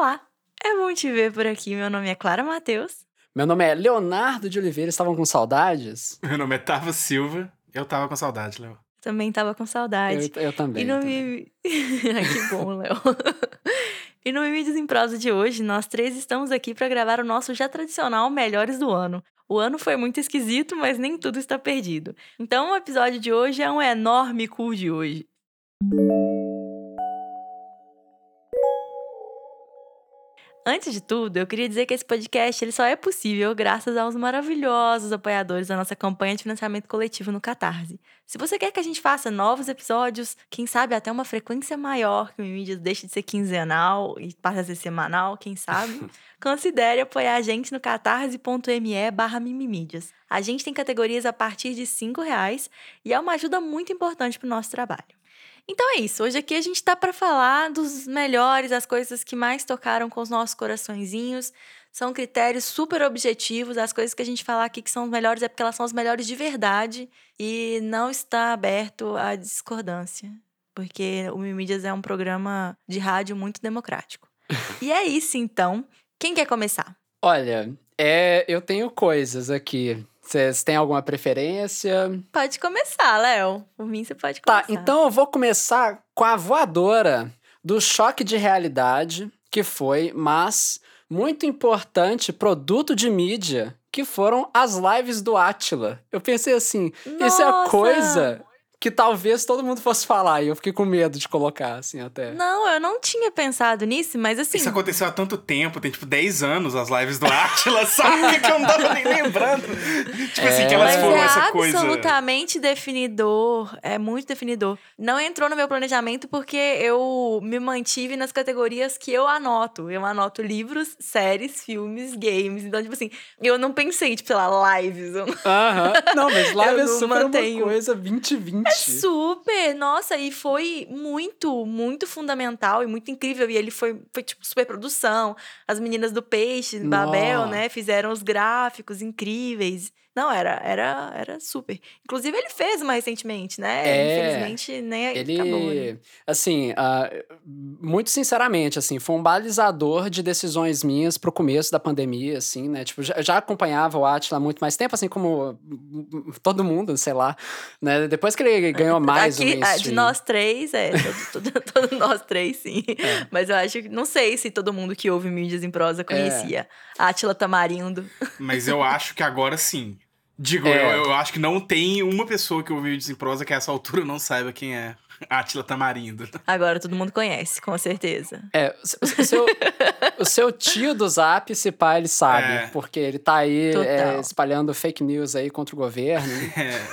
Olá, é bom te ver por aqui. Meu nome é Clara Matheus. Meu nome é Leonardo de Oliveira. Estavam com saudades? Meu nome é Tava Silva. Eu tava com saudade, Léo. Também tava com saudade. Eu, eu também. E no eu. Me... Ai, que bom, Léo. e no Mimides em Prosa de hoje, nós três estamos aqui para gravar o nosso já tradicional Melhores do Ano. O ano foi muito esquisito, mas nem tudo está perdido. Então, o episódio de hoje é um enorme cu de hoje. Antes de tudo, eu queria dizer que esse podcast ele só é possível graças aos maravilhosos apoiadores da nossa campanha de financiamento coletivo no Catarse. Se você quer que a gente faça novos episódios, quem sabe até uma frequência maior, que o Mídias deixe de ser quinzenal e passe a ser semanal, quem sabe, considere apoiar a gente no catarse.me barra mimimídias. A gente tem categorias a partir de R$ reais e é uma ajuda muito importante para o nosso trabalho. Então é isso. Hoje aqui a gente tá para falar dos melhores, as coisas que mais tocaram com os nossos coraçõezinhos. São critérios super objetivos. As coisas que a gente falar aqui que são melhores é porque elas são as melhores de verdade e não está aberto à discordância, porque o Mimídias é um programa de rádio muito democrático. e é isso então. Quem quer começar? Olha, é, eu tenho coisas aqui. Vocês têm alguma preferência? Pode começar, Léo. Por mim, você pode começar. Tá, então eu vou começar com a voadora do choque de realidade, que foi, mas muito importante, produto de mídia, que foram as lives do Atila. Eu pensei assim, Nossa! isso é a coisa que talvez todo mundo fosse falar, e eu fiquei com medo de colocar, assim, até. Não, eu não tinha pensado nisso, mas assim. Isso aconteceu há tanto tempo, tem tipo 10 anos as lives do Atila, sabe? que eu não tava nem lembrando. Tipo assim, que elas Mas foram é essa coisa. absolutamente definidor, é muito definidor. Não entrou no meu planejamento porque eu me mantive nas categorias que eu anoto. Eu anoto livros, séries, filmes, games. Então, tipo assim, eu não pensei, tipo, sei lá, lives. Eu não- Aham. Não, mas live Eu é não super mantenho. uma coisa 2020. É super! Nossa, e foi muito, muito fundamental e muito incrível. E ele foi, foi tipo, super produção. As meninas do Peixe, Babel, Nó. né? Fizeram os gráficos incríveis. Não, era, era, era super. Inclusive, ele fez uma recentemente, né? É, Infelizmente, nem acabou. né? Ele, assim, ah, muito sinceramente, assim, foi um balizador de decisões minhas pro começo da pandemia, assim, né? Tipo, já, já acompanhava o Atila há muito mais tempo, assim como todo mundo, sei lá, né? Depois que ele ganhou mais o Aqui, ah, de mainstream. nós três, é. Todo, todo- todo nós três, sim. É. Mas eu acho que. Não sei se todo mundo que ouve mídias em prosa conhecia. Átila Tamarindo. Mas eu acho que agora sim. Digo, É. eu, eu acho que não tem uma pessoa que ouviu isso em prosa que a essa altura não saiba quem é Atila Tamarindo. Agora todo mundo conhece, com certeza. É, o, o seu, o seu tio do Zap, se pá, ele sabe, É. porque ele tá aí é, espalhando fake news aí contra o governo.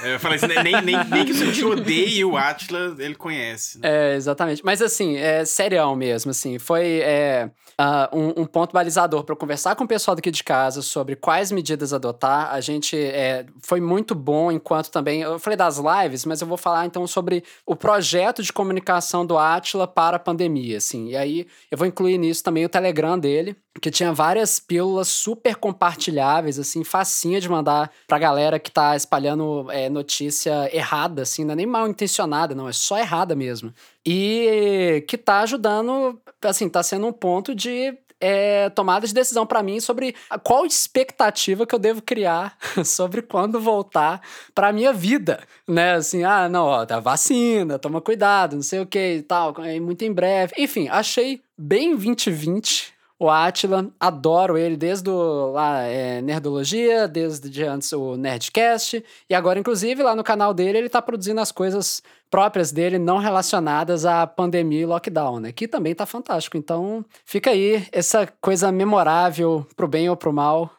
É, eu falei assim, nem, nem, nem que o seu tio odeie o Atila, ele conhece. né? É, exatamente. Mas assim, é serião mesmo, assim. Foi é, ah, um, um ponto balizador para eu conversar com o pessoal daqui de casa sobre quais medidas adotar. A gente é, foi muito bom enquanto também. Eu falei das lives, mas eu vou falar então sobre o projeto de comunicação do Atila para a pandemia, assim. E aí eu vou incluir nisso também o Telegram dele, que tinha várias pílulas super compartilháveis, assim, facinha de mandar pra galera que tá espalhando é, notícia errada, assim, não é nem mal intencionada, não, é só errada mesmo. E que tá ajudando, assim, tá sendo um ponto de é, tomada de decisão pra mim sobre qual expectativa que eu devo criar sobre quando voltar pra minha vida, né? Assim, ah, não, ó, tá vacina, toma cuidado, não sei o que e tal, é muito em breve. Enfim, achei bem 2020 o Atila, adoro ele desde o, lá, é, Nerdologia, desde antes o Nerdcast, e agora, inclusive, lá no canal dele, ele tá produzindo as coisas próprias dele, não relacionadas à pandemia e lockdown, né? Que também tá fantástico. Então, fica aí essa coisa memorável pro bem ou pro mal.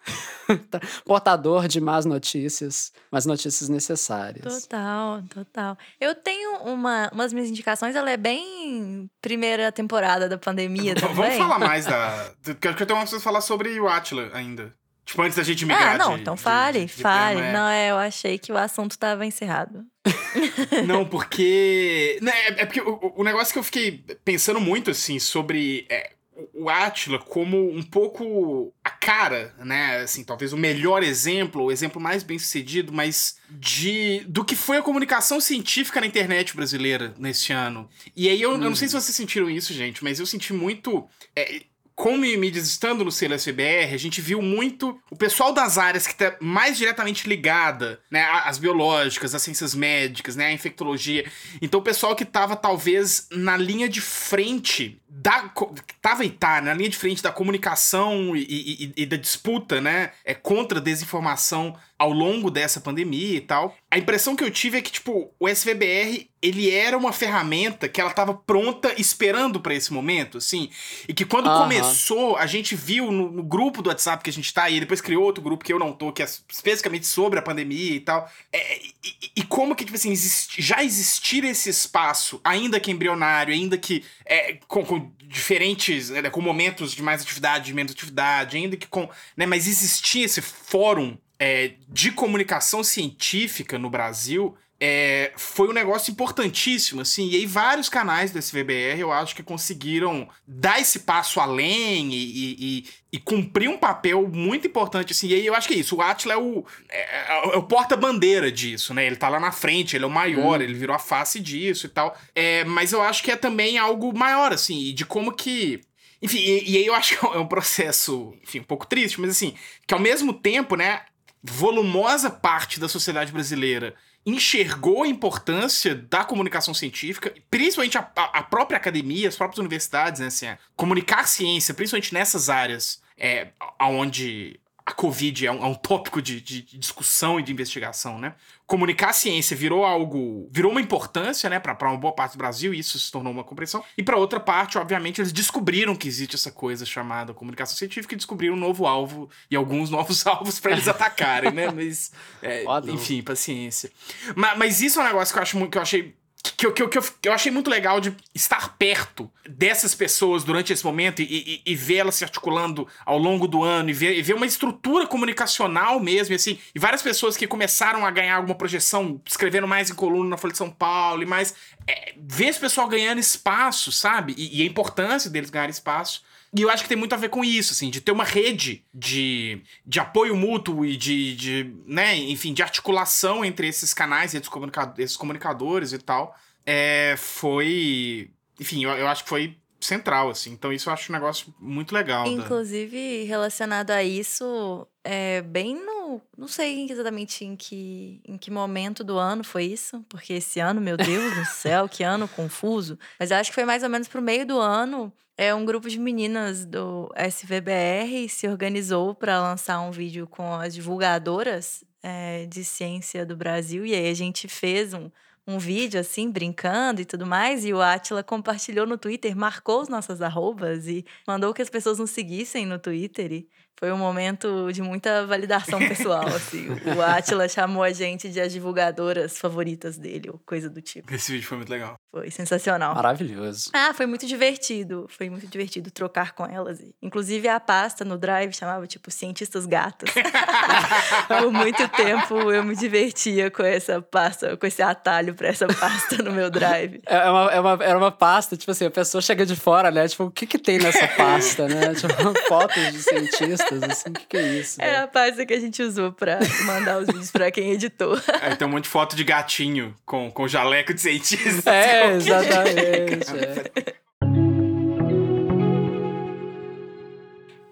Portador de más notícias, mas notícias necessárias. Total, total. Eu tenho uma, umas minhas indicações, ela é bem primeira temporada da pandemia também. Vamos falar mais da. Porque eu tenho uma coisa pra falar sobre o Atila ainda. Tipo, antes da gente migrar Ah, não, de- então fale, de- de fale. tema, é. Não, é, eu achei que o assunto estava encerrado. Não, porque. né, é, é porque o, o negócio que eu fiquei pensando muito, assim, sobre é, o- Átila como um pouco a cara, né? Assim, talvez o melhor exemplo, o exemplo mais bem sucedido, mas de do que foi a comunicação científica na internet brasileira nesse ano. E aí eu, eu não sei se vocês sentiram isso, gente, mas eu senti muito. é, como mídias estando no selo SBR, a gente viu muito o pessoal das áreas que tá mais diretamente ligada, né, às biológicas, às ciências médicas, né, à infectologia. Então o pessoal que tava talvez na linha de frente da tava e tá na linha de frente da comunicação e, e, e da disputa, né, é contra a desinformação ao longo dessa pandemia e tal. A impressão que eu tive é que, tipo, o SVBR, ele era uma ferramenta que ela tava pronta esperando para esse momento, assim. E que quando uhum. começou, a gente viu no, no, grupo do WhatsApp que a gente tá, e depois criou outro grupo que eu não tô, que é especificamente sobre a pandemia e tal. É, e, e, como que, tipo assim, exist, já existir esse espaço, ainda que embrionário, ainda que é, com, com diferentes, né, com momentos de mais atividade, de menos atividade, ainda que com. Né, mas existir esse fórum é, de comunicação científica no Brasil é, foi um negócio importantíssimo, assim, e aí vários canais do SVBR eu acho que conseguiram dar esse passo além e, e, e cumprir um papel muito importante, assim, e aí eu acho que é isso, o Atila é o, é, é o porta-bandeira disso, né, ele tá lá na frente, ele é o maior, hum. ele virou a face disso e tal, é, mas eu acho que é também algo maior, assim, de como que enfim, e, e, aí eu acho que é um processo, enfim, um pouco triste, mas assim, que ao mesmo tempo, né, volumosa parte da sociedade brasileira enxergou a importância da comunicação científica, principalmente a, a própria academia, as próprias universidades, né? Assim, é, comunicar ciência, principalmente nessas áreas é, onde a Covid é um, é um tópico de, de, discussão e de investigação, né? Comunicar a ciência virou algo. virou uma importância, né, para uma boa parte do Brasil, e isso se tornou uma compreensão. E para outra parte, obviamente, eles descobriram que existe essa coisa chamada comunicação científica e descobriram um novo alvo e alguns novos alvos para eles atacarem, né? Mas. É, enfim, paciência. Mas, mas isso é um negócio que eu, acho, que eu achei que, eu, que, eu, que eu achei muito legal de estar perto dessas pessoas durante esse momento e, e, e vê-las se articulando ao longo do ano e ver, e ver uma estrutura comunicacional mesmo, assim, e várias pessoas que começaram a ganhar alguma projeção, escrevendo mais em coluna na Folha de São Paulo e mais. É, ver esse pessoal ganhando espaço, sabe? E, e a importância deles ganharem espaço. E eu acho que tem muito a ver com isso, assim, de ter uma rede de, de apoio mútuo e de, de, né, enfim, de articulação entre esses canais, comunicadores, esses comunicadores e tal, é, foi. Enfim, eu, eu acho que foi central, assim. Então, isso eu acho um negócio muito legal. Inclusive, da... relacionado a isso, é bem no. Não sei exatamente em que, em que momento do ano foi isso, porque esse ano, meu Deus do céu, que ano confuso. Mas acho que foi mais ou menos pro meio do ano. É um grupo de meninas do SVBR se organizou para lançar um vídeo com as divulgadoras é, de ciência do Brasil. E aí a gente fez um, um vídeo assim, brincando e tudo mais, e o Atila compartilhou no Twitter, marcou as nossas arrobas e mandou que as pessoas nos seguissem no Twitter. E foi um momento de muita validação pessoal, assim. O Atila chamou a gente de as divulgadoras favoritas dele, ou coisa do tipo. Esse vídeo foi muito legal. Foi sensacional. Maravilhoso. Ah, foi muito divertido. Foi muito divertido trocar com elas. Inclusive, a pasta no Drive chamava, tipo, Cientistas Gatas. Por muito tempo, eu me divertia com essa pasta, com esse atalho pra essa pasta no meu Drive. É, é uma, é uma, era uma pasta, tipo assim, a pessoa chega de fora, né? Tipo, o que que tem nessa pasta, né? Tipo, fotos de cientistas assim, o que, que é isso? É a pasta que a gente usou pra mandar os vídeos pra quem editou. Aí tem um monte de foto de gatinho com, com jaleco de cientista. É, exatamente. É.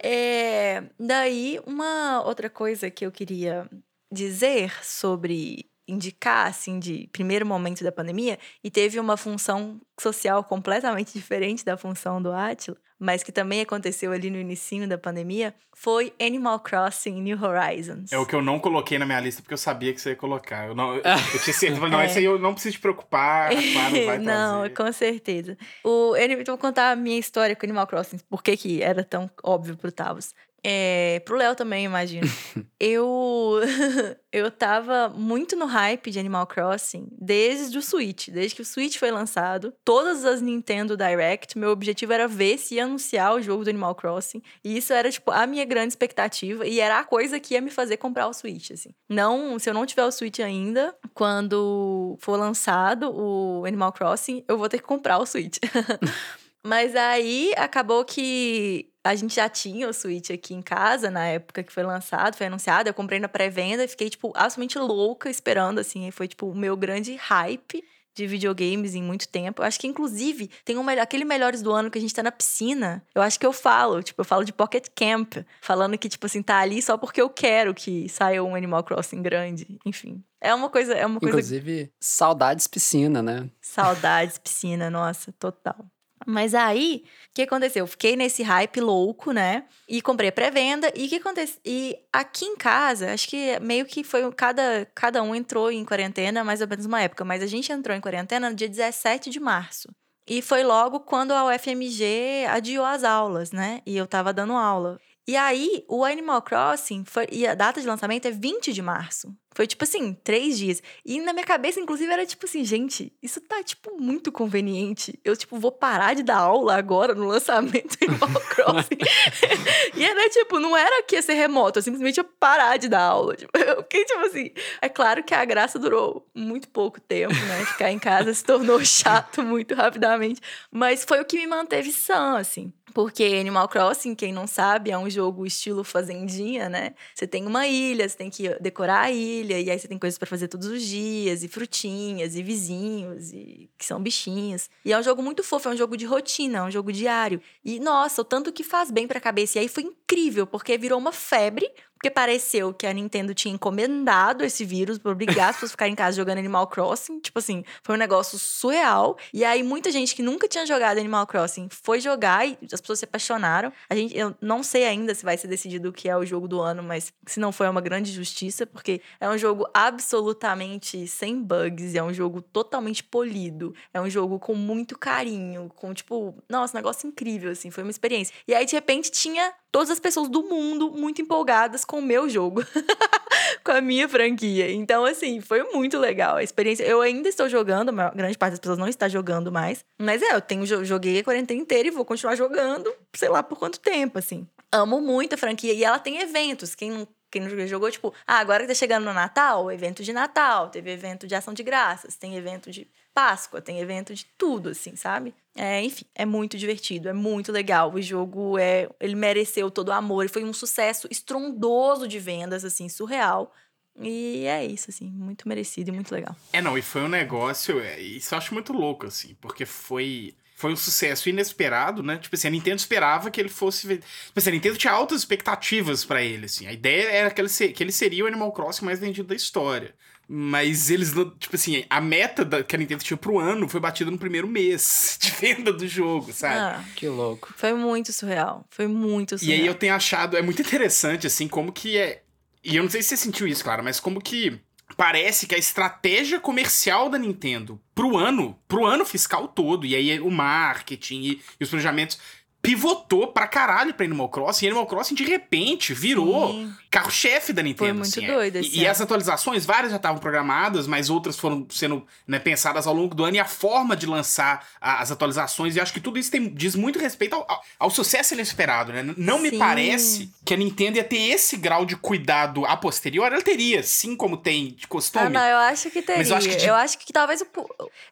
É, daí, uma outra coisa que eu queria dizer sobre indicar, assim, de primeiro momento da pandemia, e teve uma função social completamente diferente da função do Atila, mas que também aconteceu ali no início da pandemia, foi Animal Crossing New Horizons. É o que eu não coloquei na minha lista porque eu sabia que você ia colocar. Eu, não, eu, eu tinha certeza, não, é. esse aí eu não preciso te preocupar, claro, vai trazer. Não, com certeza. O, eu vou contar a minha história com Animal Crossing, por que que era tão óbvio pro Tavos. É, pro Léo também, imagino. eu eu tava muito no hype de Animal Crossing desde o Switch. Desde que o Switch foi lançado, todas as Nintendo Direct, meu objetivo era ver se ia anunciar o jogo do Animal Crossing. E isso era, tipo, a minha grande expectativa. E era a coisa que ia me fazer comprar o Switch, assim. Não, se eu não tiver o Switch ainda, quando for lançado o Animal Crossing, eu vou ter que comprar o Switch. Mas aí acabou que a gente já tinha o Switch aqui em casa na época que foi lançado, foi anunciado. Eu comprei na pré-venda e fiquei, tipo, absolutamente louca esperando, assim. Foi, tipo, o meu grande hype. de videogames em muito tempo. Eu acho que, inclusive, tem um, aquele Melhores do Ano que a gente tá na piscina. Eu acho que eu falo, tipo, eu falo de Pocket Camp. Falando que, tipo assim, tá ali só porque eu quero que saia um Animal Crossing grande. Enfim. É uma coisa. É uma coisa... Inclusive, saudades piscina, né? Saudades piscina, nossa, total. Mas aí, o que aconteceu? Eu fiquei nesse hype louco, né? E comprei pré-venda. E que aconteceu? E aqui em casa, acho que meio que foi cada, cada um entrou em quarentena, mais ou menos uma época. Mas a gente entrou em quarentena no dia 17 de março. E foi logo quando a UFMG adiou as aulas, né? E eu tava dando aula. E aí, o Animal Crossing, foi, e a data de lançamento é 20 de março. Foi tipo assim, três dias. E na minha cabeça, inclusive, era tipo assim, gente, isso tá, tipo, muito conveniente. Eu, tipo, vou parar de dar aula agora no lançamento Animal Crossing. e era, tipo, não era que ia ser remoto, eu simplesmente ia parar de dar aula. Tipo, eu fiquei, tipo assim. É claro que a graça durou muito pouco tempo, né? Ficar em casa se tornou chato muito rapidamente. Mas foi o que me manteve sã, assim. Porque Animal Crossing, quem não sabe, é um jogo estilo fazendinha, né? Você tem uma ilha, você tem que decorar a ilha, e aí você tem coisas para fazer todos os dias, e frutinhas, e vizinhos, e que são bichinhos. E é um jogo muito fofo, é um jogo de rotina, é um jogo diário. E nossa, o tanto que faz bem pra cabeça. E aí foi incrível, porque virou uma febre, porque pareceu que a Nintendo tinha encomendado esse vírus para obrigar as pessoas a ficarem em casa jogando Animal Crossing. Tipo assim, foi um negócio surreal. E aí, muita gente que nunca tinha jogado Animal Crossing foi jogar e as pessoas se apaixonaram. A gente, eu não sei ainda se vai ser decidido o que é o jogo do ano, mas se não foi, é uma grande justiça, porque é um jogo absolutamente sem bugs, é um jogo totalmente polido, é um jogo com muito carinho, com tipo, nossa, negócio incrível, assim, foi uma experiência. E aí, de repente, tinha todas as pessoas do mundo muito empolgadas com o meu jogo, com a minha franquia. Então, assim, foi muito legal a experiência. Eu ainda estou jogando, a grande parte das pessoas não está jogando mais. Mas é, eu tenho, joguei a quarentena inteira e vou continuar jogando, sei lá por quanto tempo, assim. Amo muito a franquia e ela tem eventos. Quem não quem não jogou, tipo, ah, agora que tá chegando no Natal, evento de Natal, teve evento de ação de graças, tem evento de Páscoa, tem evento de tudo, assim, sabe? É, enfim, é muito divertido, é muito legal. O jogo é. Ele mereceu todo o amor. Ele foi um sucesso estrondoso de vendas, assim, surreal. E é isso, assim, muito merecido e muito legal. É, não, e foi um negócio. É, isso eu acho muito louco, assim, porque foi. Foi um sucesso inesperado, né? Tipo assim, a Nintendo esperava que ele fosse. Tipo assim, a Nintendo tinha altas expectativas para ele, assim. A ideia era que ele, que ele seria o Animal Crossing mais vendido da história. Mas eles não. Tipo assim, a meta da, que a Nintendo tinha pro ano foi batida no primeiro mês de venda do jogo, sabe? Ah, que louco. Foi muito surreal. Foi muito surreal. E aí eu tenho achado. É muito interessante, assim, como que é. E eu não sei se você sentiu isso, claro, mas como que parece que a estratégia comercial da Nintendo pro ano, pro ano fiscal todo, e aí o marketing e, e os planejamentos pivotou pra caralho pra Animal Crossing. E Animal Crossing, de repente, virou carro-chefe da Nintendo. Foi muito assim, é. doido. E, e, as atualizações, várias já estavam programadas, mas outras foram sendo né, pensadas ao longo do ano. E a forma de lançar a, as atualizações, e acho que tudo isso tem, diz muito respeito ao, ao, ao sucesso inesperado, né? Não sim. me parece que a Nintendo ia ter esse grau de cuidado a posterior. Ela teria, sim, como tem de costume. Ah, não, eu acho que teria. Mas eu acho que, de... eu acho que talvez...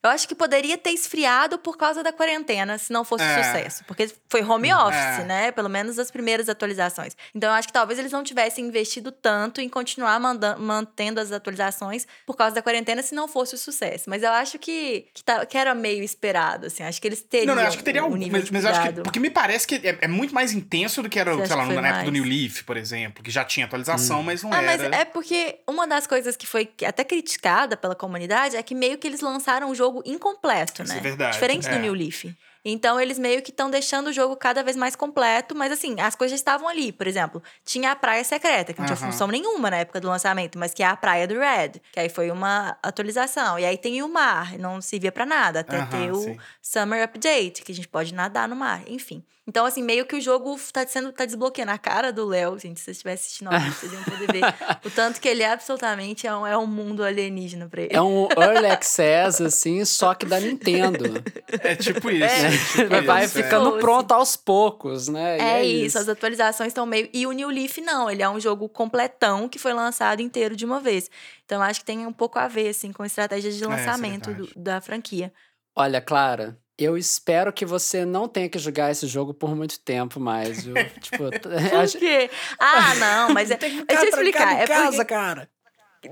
Eu acho que poderia ter esfriado por causa da quarentena, se não fosse é. sucesso. Porque foi home hum, office, é. né? Pelo menos as primeiras atualizações. Então eu acho que talvez eles não tivessem investido tanto em continuar mandando, mantendo as atualizações por causa da quarentena se não fosse o sucesso. Mas eu acho que, que, tá, que era meio esperado, assim. Acho que eles teriam. Não, não, acho que teria algum. Mas, mas acho que. Porque me parece que é, é muito mais intenso do que era, Você sei lá, na mais? época do New Leaf, por exemplo, que já tinha atualização, hum. mas não ah, era. Mas é porque uma das coisas que foi até criticada pela comunidade é que meio que eles lançaram o jogo incompleto, Isso né? É verdade. Diferente é. do New Leaf. Então eles meio que estão deixando o jogo cada vez mais completo, mas assim, as coisas estavam ali. Por exemplo, tinha a Praia Secreta, que não tinha função nenhuma na época do lançamento, mas que é a Praia do Red, que aí foi uma atualização. E aí tem o mar, não servia para nada, até ter o sim. Summer Update, que a gente pode nadar no mar, enfim. Então, assim, meio que o jogo tá sendo, tá desbloqueando a cara do Léo, gente. Se vocês estivessem assistindo vocês iam poder ver o tanto que ele é absolutamente é um, é um mundo alienígena pra ele. É um early access, assim, só que da Nintendo. É tipo isso. É, é tipo Vai isso, ficando é. pronto aos poucos, né? É, é, isso, as atualizações estão meio. E o New Leaf, não, ele é um jogo completão que foi lançado inteiro de uma vez. Então, acho que tem um pouco a ver, assim, com a estratégia de é, lançamento do, da franquia. Olha, Clara, eu espero que você não tenha que jogar esse jogo por muito tempo mais, viu? tipo, por quê? Ah, não, mas é. Deixa eu explicar. Em casa, é porque... cara.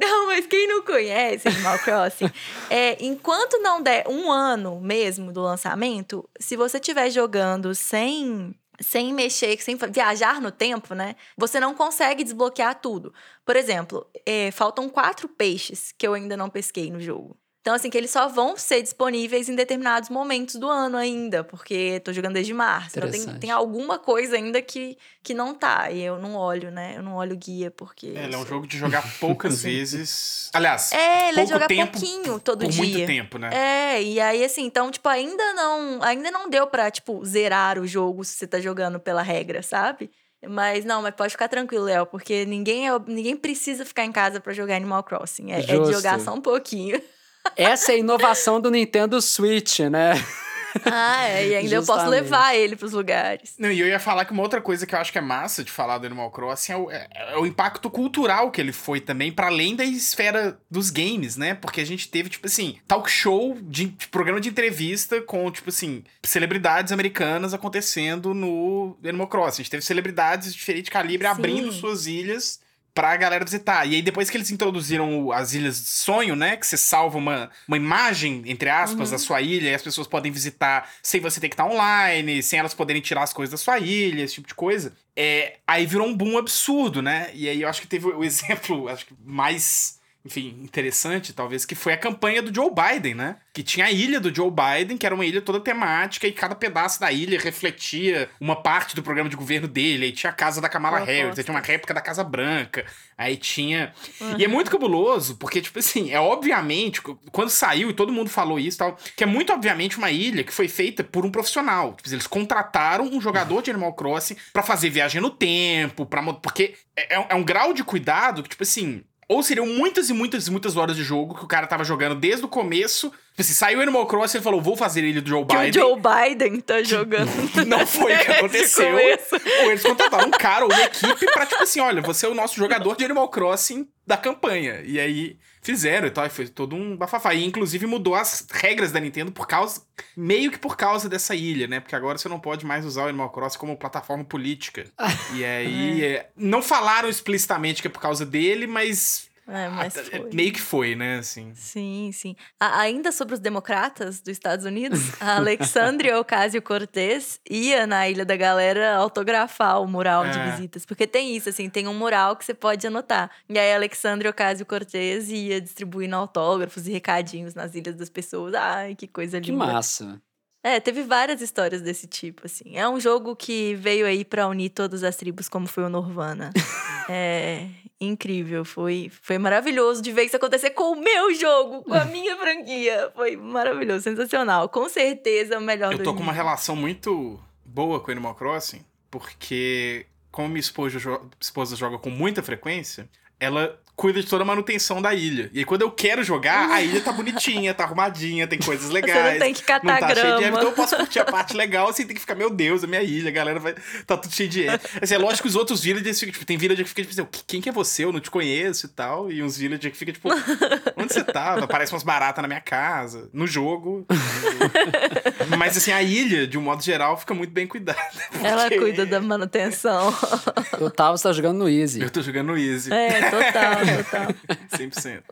Não, mas quem não conhece Animal Crossing, é, enquanto não der um ano mesmo do lançamento, se você estiver jogando sem sem mexer, sem viajar no tempo, né? Você não consegue desbloquear tudo. Por exemplo, é, faltam quatro peixes que eu ainda não pesquei no jogo. Então, assim, que eles só vão ser disponíveis em determinados momentos do ano ainda, porque tô jogando desde março. Então tem, tem alguma coisa ainda que, que não tá. E eu não olho, né? Eu não olho guia, porque. É, ele é um jogo de jogar poucas vezes. Aliás, é, ele pouco é jogar tempo, pouquinho todo por dia. muito tempo, né? É, e aí, assim, então, tipo, ainda não. Ainda não deu pra, tipo, zerar o jogo se você tá jogando pela regra, sabe? Mas não, mas pode ficar tranquilo, Léo, porque ninguém, é, ninguém precisa ficar em casa para jogar Animal Crossing. É, é de jogar só um pouquinho. Essa é a inovação do Nintendo Switch, né? Ah, é, e ainda eu posso levar ele pros lugares. Não, e eu ia falar que uma outra coisa que eu acho que é massa de falar do Animal Crossing é o, é, é o impacto cultural que ele foi também, para além da esfera dos games, né? Porque a gente teve, tipo assim, talk show de, de programa de entrevista com, tipo assim, celebridades americanas acontecendo no Animal Crossing. A gente teve celebridades de diferente calibre Sim. abrindo suas ilhas pra galera visitar. E aí, depois que eles introduziram as ilhas de sonho, né? Que você salva uma, uma imagem, entre aspas, uhum. da sua ilha, e as pessoas podem visitar sem você ter que estar online, sem elas poderem tirar as coisas da sua ilha, esse tipo de coisa. É, aí virou um boom absurdo, né? E aí eu acho que teve o exemplo, acho que mais enfim, interessante, talvez, que foi a campanha do Joe Biden, né? Que tinha a ilha do Joe Biden, que era uma ilha toda temática, e cada pedaço da ilha refletia uma parte do programa de governo dele. Aí tinha a casa da Kamala Harris, aí tinha uma réplica da Casa Branca, aí tinha. Uhum. E é muito cabuloso, porque, tipo assim, é obviamente, quando saiu e todo mundo falou isso tal, que é muito obviamente uma ilha que foi feita por um profissional. Tipo, eles contrataram um jogador de Animal Crossing para fazer viagem no tempo, para porque é, é um grau de cuidado que, tipo assim ou seriam muitas e muitas e muitas horas de jogo que o cara tava jogando desde o começo. Tipo assim, saiu Animal Crossing e falou, vou fazer ele do Joe Biden. Que o Joe Biden tá jogando. Não foi o que aconteceu. Ou eles contrataram um cara ou uma equipe pra, tipo assim, olha, você é o nosso jogador de Animal Crossing da campanha. E aí fizeram e tal, e foi todo um bafafá. E inclusive mudou as regras da Nintendo por causa. meio que por causa dessa ilha, né? Porque agora você não pode mais usar o Animal Crossing como plataforma política. e aí. É. Não falaram explicitamente que é por causa dele, mas é, mas foi. Meio que foi, né, assim. Sim, sim. A, ainda sobre os democratas dos Estados Unidos, a Alexandria Ocasio-Cortez ia na Ilha da Galera autografar o mural é. de visitas. Porque tem isso, assim, tem um mural que você pode anotar. E aí a Alexandria Ocasio-Cortez ia distribuindo autógrafos e recadinhos nas ilhas das pessoas. Ai, que coisa linda. Que massa. É, teve várias histórias desse tipo, assim. É um jogo que veio aí para unir todas as tribos, como foi o Nirvana. é incrível, foi, foi maravilhoso de ver isso acontecer com o meu jogo, com a minha franquia. Foi maravilhoso, sensacional. Com certeza o melhor Eu do tô com uma relação muito boa com Animal Crossing, porque como minha esposa, esposa joga com muita frequência, ela cuida de toda a manutenção da ilha. E aí, quando eu quero jogar, a ilha tá bonitinha, tá arrumadinha, tem coisas legais. Você não tem que catar não tá grama. cheio de então eu posso curtir a parte legal, assim, tem que ficar, meu Deus, a minha ilha, a galera vai. Tá tudo cheio de. Assim, é lógico que os outros villagers ficam, tipo, tem villager que fica, tipo, assim, quem que é você? Eu não te conheço e tal. E uns villagers que fica, tipo, onde você tá? Aparece umas baratas na minha casa, no jogo. Mas, assim, a ilha, de um modo geral, fica muito bem cuidada. Porque... Ela cuida da manutenção. O Tavo está jogando no Easy. Eu tô jogando no Easy. É, total, total. 100%.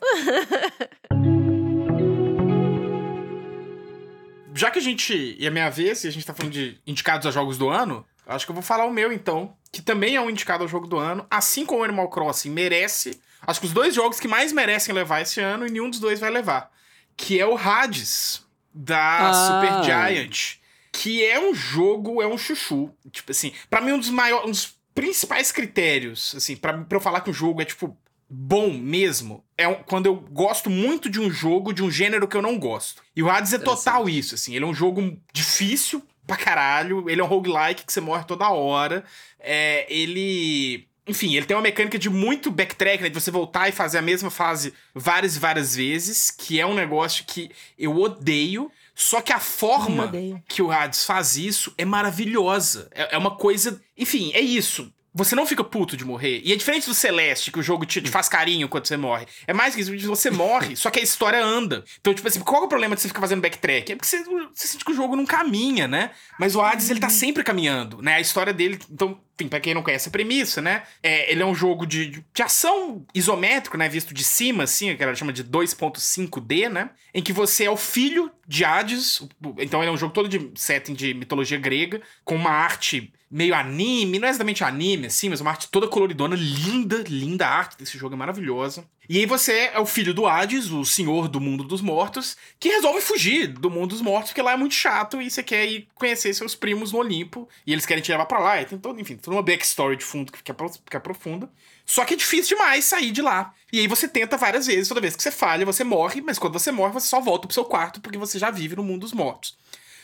Já que a gente. E a minha vez, e a gente tá falando de indicados a jogos do ano, acho que eu vou falar o meu então. Que também é um indicado ao jogo do ano. Assim como o Animal Crossing merece. Acho que os dois jogos que mais merecem levar esse ano e nenhum dos dois vai levar. Que é o Hades, da ah. Super Giant. Que é um jogo, é um chuchu. Tipo assim, para mim, um dos maiores. Um dos principais critérios, assim, para pra eu falar que o jogo é, tipo, bom mesmo é quando eu gosto muito de um jogo de um gênero que eu não gosto. E o Hades é total isso, assim. Ele é um jogo difícil pra caralho. Ele é um roguelike que você morre toda hora. É, ele. Enfim, ele tem uma mecânica de muito backtrack, né? De você voltar e fazer a mesma fase várias e várias vezes, que é um negócio que eu odeio. Só que a forma que o Hades faz isso é maravilhosa. É, é uma coisa. Enfim, é isso você não fica puto de morrer. E é diferente do Celeste, que o jogo te, te faz carinho quando você morre. É mais que isso, você morre, só que a história anda. Então, tipo assim, qual é o problema de você ficar fazendo backtrack? É porque você, você sente que o jogo não caminha, né? Mas o Hades, ele tá uhum. sempre caminhando, né? A história dele, então, enfim, pra quem não conhece a premissa, né? É, ele é um jogo de, de ação isométrico, né? Visto de cima, assim, que ela chama de 2.5D, né? Em que você é o filho de Hades. Então ele é um jogo todo de setting de mitologia grega, com uma arte meio anime, não é exatamente anime, assim, mas uma arte toda coloridona, linda, linda a arte desse jogo, é maravilhosa. E aí você é o filho do Hades, o senhor do mundo dos mortos, que resolve fugir do mundo dos mortos, porque lá é muito chato e você quer ir conhecer seus primos no Olimpo, e eles querem te levar para lá, e tem todo, enfim, toda uma backstory de fundo que, que aprofunda. Só que é difícil demais sair de lá. E aí você tenta várias vezes, toda vez que você falha, você morre, mas quando você morre, você só volta pro seu quarto, porque você já vive no mundo dos mortos.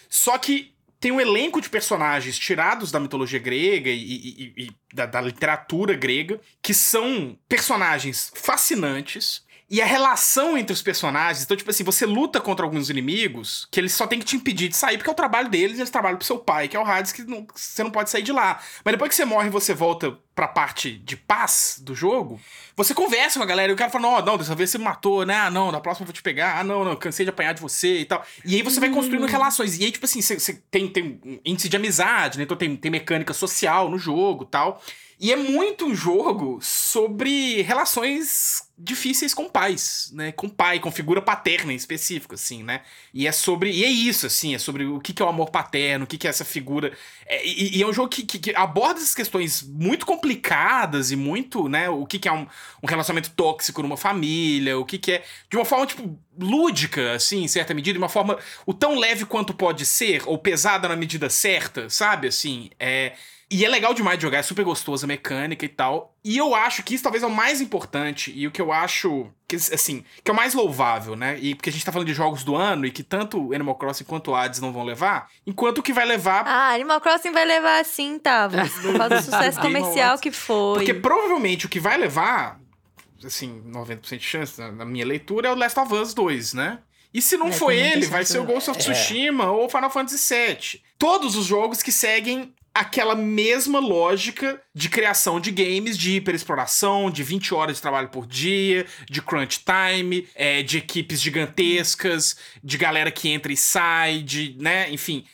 Só que tem um elenco de personagens tirados da mitologia grega e, e, e da, da literatura grega, que são personagens fascinantes, e a relação entre os personagens, então, tipo assim, você luta contra alguns inimigos que eles só tem que te impedir de sair, porque é o trabalho deles, eles trabalham pro seu pai, que é o Hades, que não, você não pode sair de lá. Mas depois que você morre e você volta pra parte de paz do jogo, você conversa com a galera e o cara fala: Não, não, dessa vez você me matou, né? Ah, não, na próxima eu vou te pegar. Ah, não, não, cansei de apanhar de você e tal. E aí você vai construindo hum. relações. E aí, tipo assim, você, você tem, tem um índice de amizade, né? Então tem, tem mecânica social no jogo tal. E é muito um jogo sobre relações difíceis com pais, né? Com pai, com figura paterna em específico, assim, né? E é sobre. E é isso, assim, é sobre o que, é o amor paterno, o que, é essa figura. É, e, e, é um jogo que, que, que, aborda essas questões muito complicadas e muito, né? O que, é um, um relacionamento tóxico numa família, o que é. De uma forma, tipo, lúdica, assim, em certa medida, de uma forma o tão leve quanto pode ser, ou pesada na medida certa, sabe? Assim, é. E é legal demais de jogar, é super gostoso a mecânica e tal. E eu acho que isso talvez é o mais importante e o que eu acho, que, assim, que é o mais louvável, né? E porque a gente tá falando de jogos do ano e que tanto Animal Crossing quanto Hades não vão levar, enquanto o que vai levar. Ah, Animal Crossing vai levar sim, tá? Por causa do sucesso comercial que foi. Porque provavelmente o que vai levar, assim, 90% de chance na minha leitura, é o Last of Us 2, né? E se não é, for ele, vai ser o Ghost of. Tsushima é. ou Final Fantasy VII. Todos os jogos que seguem aquela mesma lógica de criação de games, de hiperexploração, de 20 horas de trabalho por dia, de crunch time, é, de equipes gigantescas, de galera que entra e sai, de, né, enfim.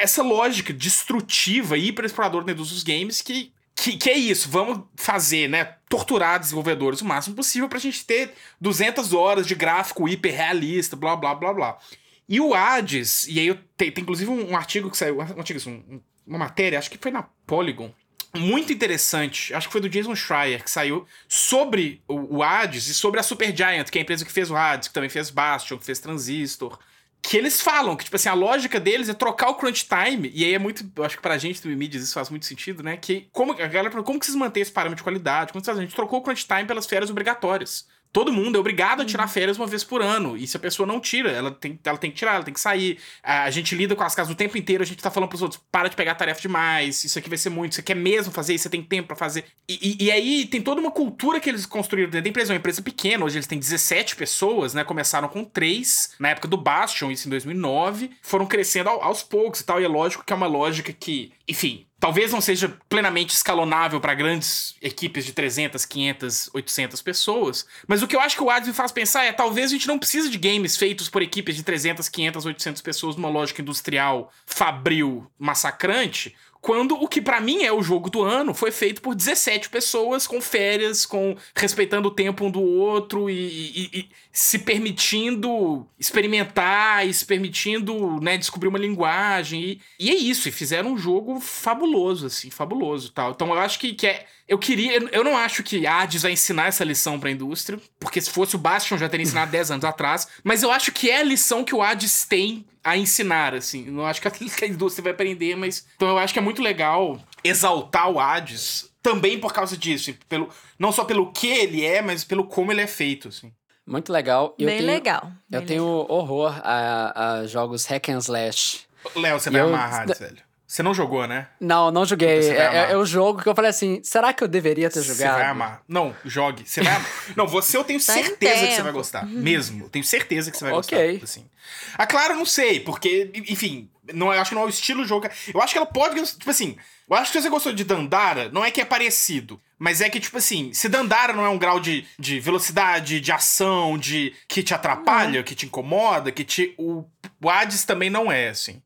Essa lógica destrutiva e hiperexploradora dentro dos games que, que, que é isso, vamos fazer, né, torturar desenvolvedores o máximo possível pra gente ter 200 horas de gráfico hiperrealista, blá, blá, blá, blá. E o Hades, e aí eu tem, tem inclusive um, um, artigo que saiu, um artigo, assim, um, uma matéria, acho que foi na Polygon, muito interessante, acho que foi do Jason Schreier, que saiu sobre o, o Hades e sobre a Supergiant, que é a empresa que fez o Hades, que também fez Bastion, que fez Transistor. Que eles falam que, tipo assim, a lógica deles é trocar o crunch time, e aí é muito. Acho que pra gente do mídias isso faz muito sentido, né? Que como a galera como que vocês mantêm esse parâmetro de qualidade? Como vocês, a gente trocou o crunch time pelas férias obrigatórias todo mundo é obrigado a tirar uhum. férias uma vez por ano. E se a pessoa não tira, ela tem, ela tem que tirar, ela tem que sair. A gente lida com as casas o tempo inteiro, a gente tá falando pros outros, para de pegar tarefa demais, isso aqui vai ser muito, você quer mesmo fazer isso, você tem tempo para fazer. E, e, e, aí tem toda uma cultura que eles construíram dentro da empresa, é uma empresa pequena, hoje eles têm 17 pessoas, né? Começaram com 3, na época do Bastion, isso em 2009, foram crescendo aos poucos e tal, e é lógico que é uma lógica que, enfim, Talvez não seja plenamente escalonável para grandes equipes de 300, 500, 800 pessoas, mas o que eu acho que o Hades me faz pensar é talvez a gente não precisa de games feitos por equipes de 300, 500, 800 pessoas numa lógica industrial fabril massacrante, quando o que para mim é o jogo do ano foi feito por 17 pessoas com férias, com respeitando o tempo um do outro e, e, e se permitindo experimentar e se permitindo né, descobrir uma linguagem. E, e, é isso, e fizeram um jogo fabuloso, assim, fabuloso tal. Então eu acho que, que é. Eu queria. Eu não acho que Hades vai ensinar essa lição pra indústria, porque se fosse o Bastion já teria ensinado 10 anos atrás, mas eu acho que é a lição que o Hades tem a ensinar, assim. Não acho que a indústria vai aprender, mas. Então eu acho que é muito legal exaltar o Hades também por causa disso. Pelo, não só pelo que ele é, mas pelo como ele é feito, assim. Muito legal. Eu bem tenho, legal. eu tenho horror a, a, jogos hack and slash. Léo, você vai eu, amar Hades, velho. Você não jogou, né? Não, não joguei. É, é, é, o jogo que eu falei assim: será que eu deveria ter jogado? Você vai amar. Não, jogue. Você vai amar. não, você eu tenho tá certeza que você vai gostar. Uhum. Mesmo. Tenho certeza que você vai okay. gostar. Assim. A Clara, não sei, porque, enfim, não, eu acho que não é o estilo do jogo. Eu acho que ela pode. Tipo assim, eu acho que se você gostou de Dandara, não é que é parecido. Mas é que, tipo assim, se Dandara não é um grau de, de velocidade, de ação, de que te atrapalha, que te incomoda, que te. O, o Hades também não é, assim.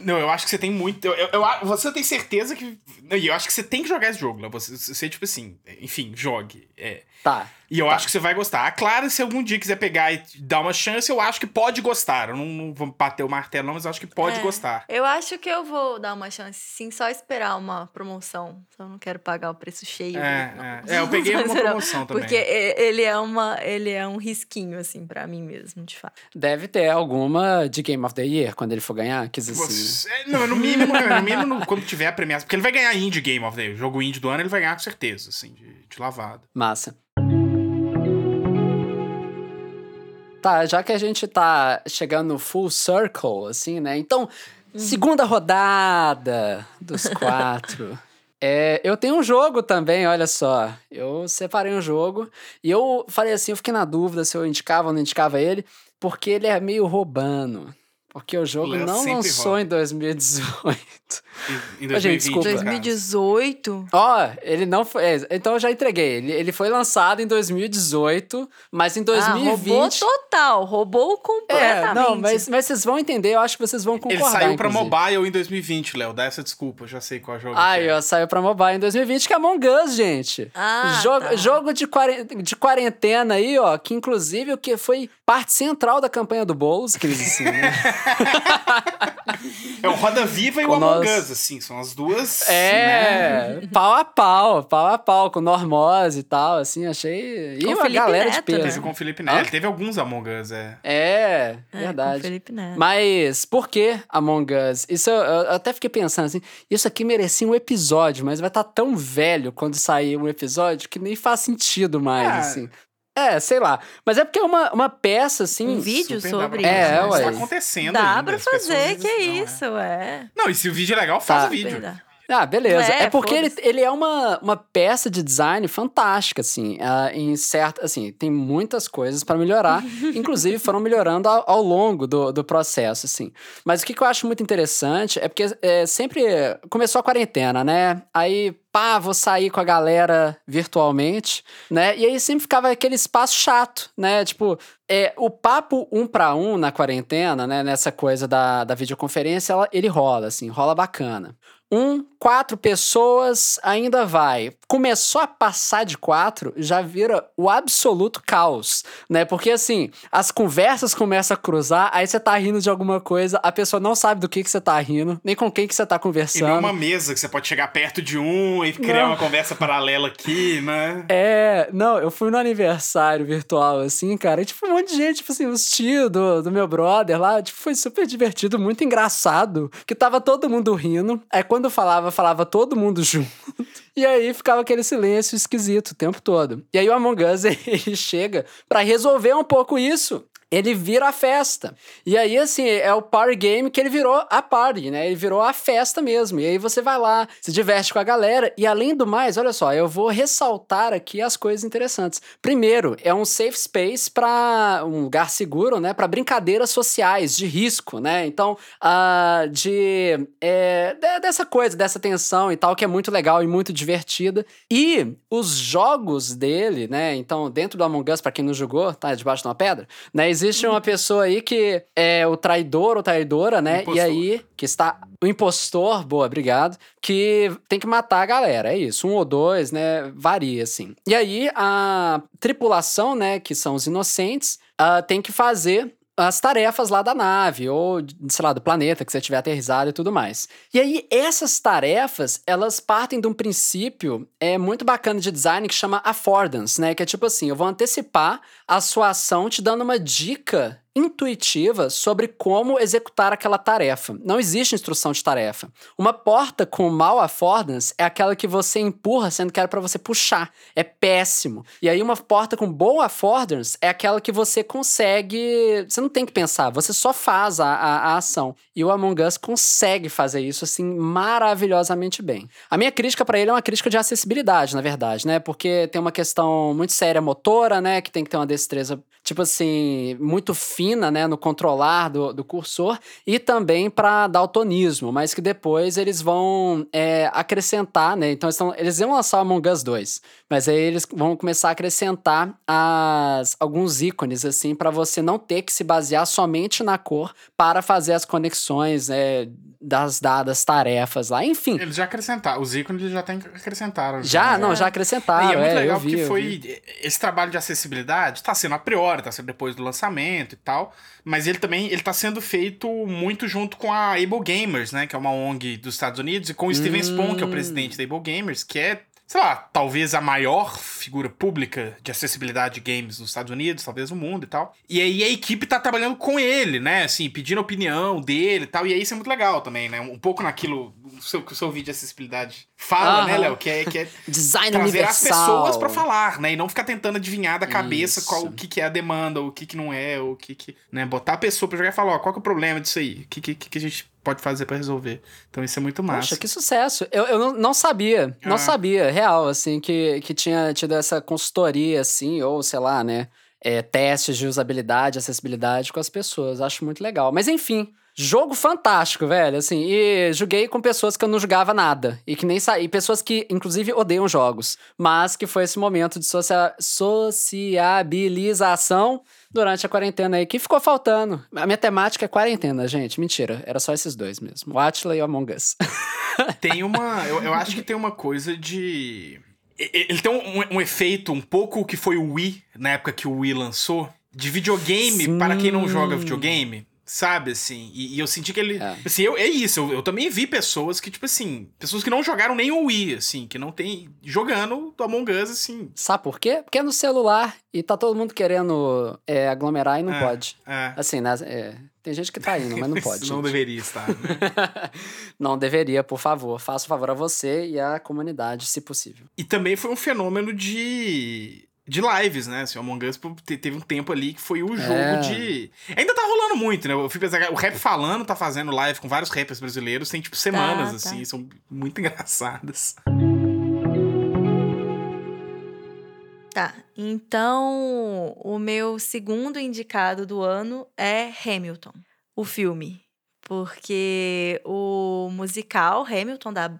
Não, eu acho que você tem muito. Eu, eu, eu- você tem certeza que. eu acho que você tem que jogar esse jogo, Léo. Você, você, tipo assim, enfim, jogue. É. Tá. E eu acho que você vai gostar. A Clara, se algum dia quiser pegar e dar uma chance, eu acho que pode gostar. Eu não, não vou bater o martelo, não, mas eu acho que pode É. gostar. Eu acho que eu vou dar uma chance, sim, só esperar uma promoção. Só não quero pagar o preço cheio. É, é. É, eu peguei uma promoção também. Porque ele é, uma, ele é um risquinho, assim, pra mim mesmo, de fato. Deve ter alguma de Game of the Year quando ele for ganhar, quis assim. Você- é, não, no mínimo, no mínimo no- quando tiver a premiação. Porque ele vai ganhar Indie Game of the Year. O jogo Indie do ano ele vai ganhar com certeza, assim, de, de lavada. Massa. Tá, já que a gente tá chegando no full circle, assim, né? Então, segunda rodada dos quatro. É, eu tenho um jogo também, olha só. Eu separei um jogo e eu falei assim, eu fiquei na dúvida se eu indicava ou não indicava ele, porque ele é meio roubando. Porque o jogo Léo não lançou rouba. em 2018. Em, em Ô, gente, 2020, desculpa. no caso. 2018? Ó, ele não foi. é, então eu já entreguei. Ele, ele foi lançado em 2018, mas em 2020. Ah, roubou total, roubou completamente. É, não, mas, mas vocês vão entender, eu acho que vocês vão Ele concordar. saiu pra inclusive. mobile em 2020, Léo. Dá essa desculpa, eu já sei qual jogo. Aí, que é. ó, saiu pra mobile em 2020, que é Among Us, gente. Ah, jogo tá. jogo de, quaren- de quarentena aí, ó, que inclusive o que foi parte central da campanha do Boulos, que eles assim, né? É o Roda Viva e o Com Among Us, assim, são as duas. né? É, pau a pau, pau a pau, com Normose e tal, assim, achei. E Com uma Felipe galera de Neto, peso. né? Teve com o Felipe Neto. Ele teve alguns Among Us, é. É, É, com verdade. Felipe Neto. Mas por que Among Us? Isso eu, eu até fiquei pensando assim, isso aqui merecia um episódio, mas vai estar tão velho quando sair um episódio que nem faz sentido mais, Ah. assim. É, sei lá. Mas é porque é uma, uma peça, assim. Um vídeo sobre pra- É, Isso ué. tá acontecendo Dá ainda, pra fazer, que é não, isso, é. Não, e se o vídeo é legal, faz Tá. o vídeo. Verdade. Ah, beleza. É, É, porque ele, ele é uma, uma peça de design fantástica, assim. ah, em certa, assim, tem muitas coisas para melhorar. Inclusive, foram melhorando ao, ao longo do, do processo, assim. Mas o que, que eu acho muito interessante é porque é, sempre começou a quarentena, né? Aí, pá, vou sair com a galera virtualmente, né? E aí sempre ficava aquele espaço chato, né? Tipo, é, o papo um para um na quarentena, né? Nessa coisa da, da videoconferência, ela- ele rola, assim, rola bacana. Um, quatro pessoas ainda vai. Começou a passar de quatro, já vira o absoluto caos, né? Porque assim, as conversas começam a cruzar, aí você tá rindo de alguma coisa, a pessoa não sabe do que, que você tá rindo, nem com quem que você tá E não conversando. uma mesa que você pode chegar perto de um e criar Não. uma conversa paralela aqui, né? É, não, eu fui no aniversário virtual, assim, cara, e tipo, um monte de gente, tipo assim, os tios do, do meu brother lá, tipo, foi super divertido, muito engraçado, que tava todo mundo rindo, aí quando eu falava, falava todo mundo junto, e aí ficava aquele silêncio esquisito o tempo todo. E aí o Among Us, ele chega pra resolver um pouco isso. Ele vira a festa. E aí, assim, é o party game que ele virou a party, né? Ele virou a festa mesmo. E aí você vai lá, se diverte com a galera. E além do mais, olha só, eu vou ressaltar aqui as coisas interessantes. Primeiro, é um safe space para um lugar seguro, né? Para brincadeiras sociais de risco, né? Então, ah, de, é, de- dessa coisa, dessa tensão e tal, que é muito legal e muito divertida. E os jogos dele, né? Então, dentro do Among Us, para quem não jogou, tá debaixo de uma pedra, né? Existe uma pessoa aí que é o traidor ou traidora, né? E Impostor. aí, que está. O impostor, boa, obrigado. Que tem que matar a galera, é isso. Um ou dois, né? Varia, assim. E aí, a tripulação, né? Que são os inocentes, ah, tem que fazer as tarefas lá da nave, ou, sei lá, do planeta que você tiver aterrissado e tudo mais. E aí, essas tarefas, elas partem de um princípio é, muito bacana de design que chama affordance, né? Que é tipo assim, eu vou antecipar a sua ação te dando uma dica intuitiva sobre como executar aquela tarefa. Não existe instrução de tarefa. Uma porta com mau affordance é aquela que você empurra sendo que era para você puxar. É péssimo. E aí uma porta com bom affordance é aquela que você consegue... Você não tem que pensar, você só faz a, a, a ação. E o Among Us consegue fazer isso, assim, maravilhosamente bem. A minha crítica para ele é uma crítica de acessibilidade, na verdade, né? Porque tem uma questão muito séria motora, né? Que tem que ter uma destreza, tipo assim, muito fina, né? No controlar do, do cursor. E também para daltonismo, mas que depois eles vão é, acrescentar, né? Então eles, tão, eles iam lançar o Among Us 2, mas aí eles vão começar a acrescentar as, alguns ícones, assim, para você não ter que se basear somente na cor para fazer as conexões, é, das dadas tarefas lá. Enfim. Eles já acrescentaram. Os ícones eles já tem, acrescentaram. Já? né? Não, já acrescentaram. E é muito é, legal eu vi, porque foi. Esse trabalho de acessibilidade tá sendo a priori, tá sendo depois do lançamento e tal. Mas ele também ele tá sendo feito muito junto com a Able Gamers, né? Que é uma ONG dos Estados Unidos, e com o Steven Spoon, que é o Hum. presidente da Able Gamers, que é. Sei lá, talvez a maior figura pública de acessibilidade de games nos Estados Unidos, talvez no mundo e tal. E aí a equipe tá trabalhando com ele, né? Assim, pedindo opinião dele e tal. E aí isso é muito legal também, né? Um pouco naquilo o seu, que o seu vídeo de acessibilidade fala, né. Léo? Que é, que é Design trazer as universal. pessoas pra falar, né? E não ficar tentando adivinhar da cabeça Isso. qual o que, que é a demanda, o que, que não é, o que que. Né? Botar a pessoa pra jogar e falar, ó, qual que é o problema disso aí? O que, que, que a gente pode fazer pra resolver? Então isso é muito massa. Poxa, que sucesso. Eu, eu não, não sabia, não Ah. sabia, real, assim, que, que tinha tido essa consultoria, assim, ou sei lá, né, é, testes de usabilidade, acessibilidade com as pessoas. Acho muito legal. Mas enfim, jogo fantástico, velho, assim, e joguei com pessoas que eu não jogava nada, e que nem saí, pessoas que, inclusive, odeiam jogos, mas que foi esse momento de socia sociabilização durante a quarentena aí, que ficou faltando. A minha temática é quarentena, gente, mentira, era só esses dois mesmo, o Atila e o Among Us. Tem uma. Eu, eu acho que tem uma coisa de. Ele tem um, um efeito um pouco o que foi o Wii, na época que o Wii lançou, de videogame Sim. para quem não joga videogame. Sabe, assim? E, e eu senti que ele. É. Assim, eu, é isso. Eu, eu também vi pessoas que, tipo assim. Pessoas que não jogaram nem o Wii, assim. Que não tem. Jogando do Among Us, assim. Sabe por quê? Porque é no celular e tá todo mundo querendo é, aglomerar e não É. pode. É. Assim, né? é, tem gente que tá indo, mas não pode. não gente. deveria estar. Né? não deveria, por favor. Faça o favor a você e à comunidade, se possível. E também foi um fenômeno de. De lives, né? Assim, o Among Us teve um tempo ali que foi o jogo É. de. Ainda tá rolando muito, né? Eu fui pensar, o Rap Falando tá fazendo live com vários rappers brasileiros, tem tipo semanas, tá. assim, são muito engraçadas. Tá, então o meu segundo indicado do ano é Hamilton, o filme. Porque o musical Hamilton da,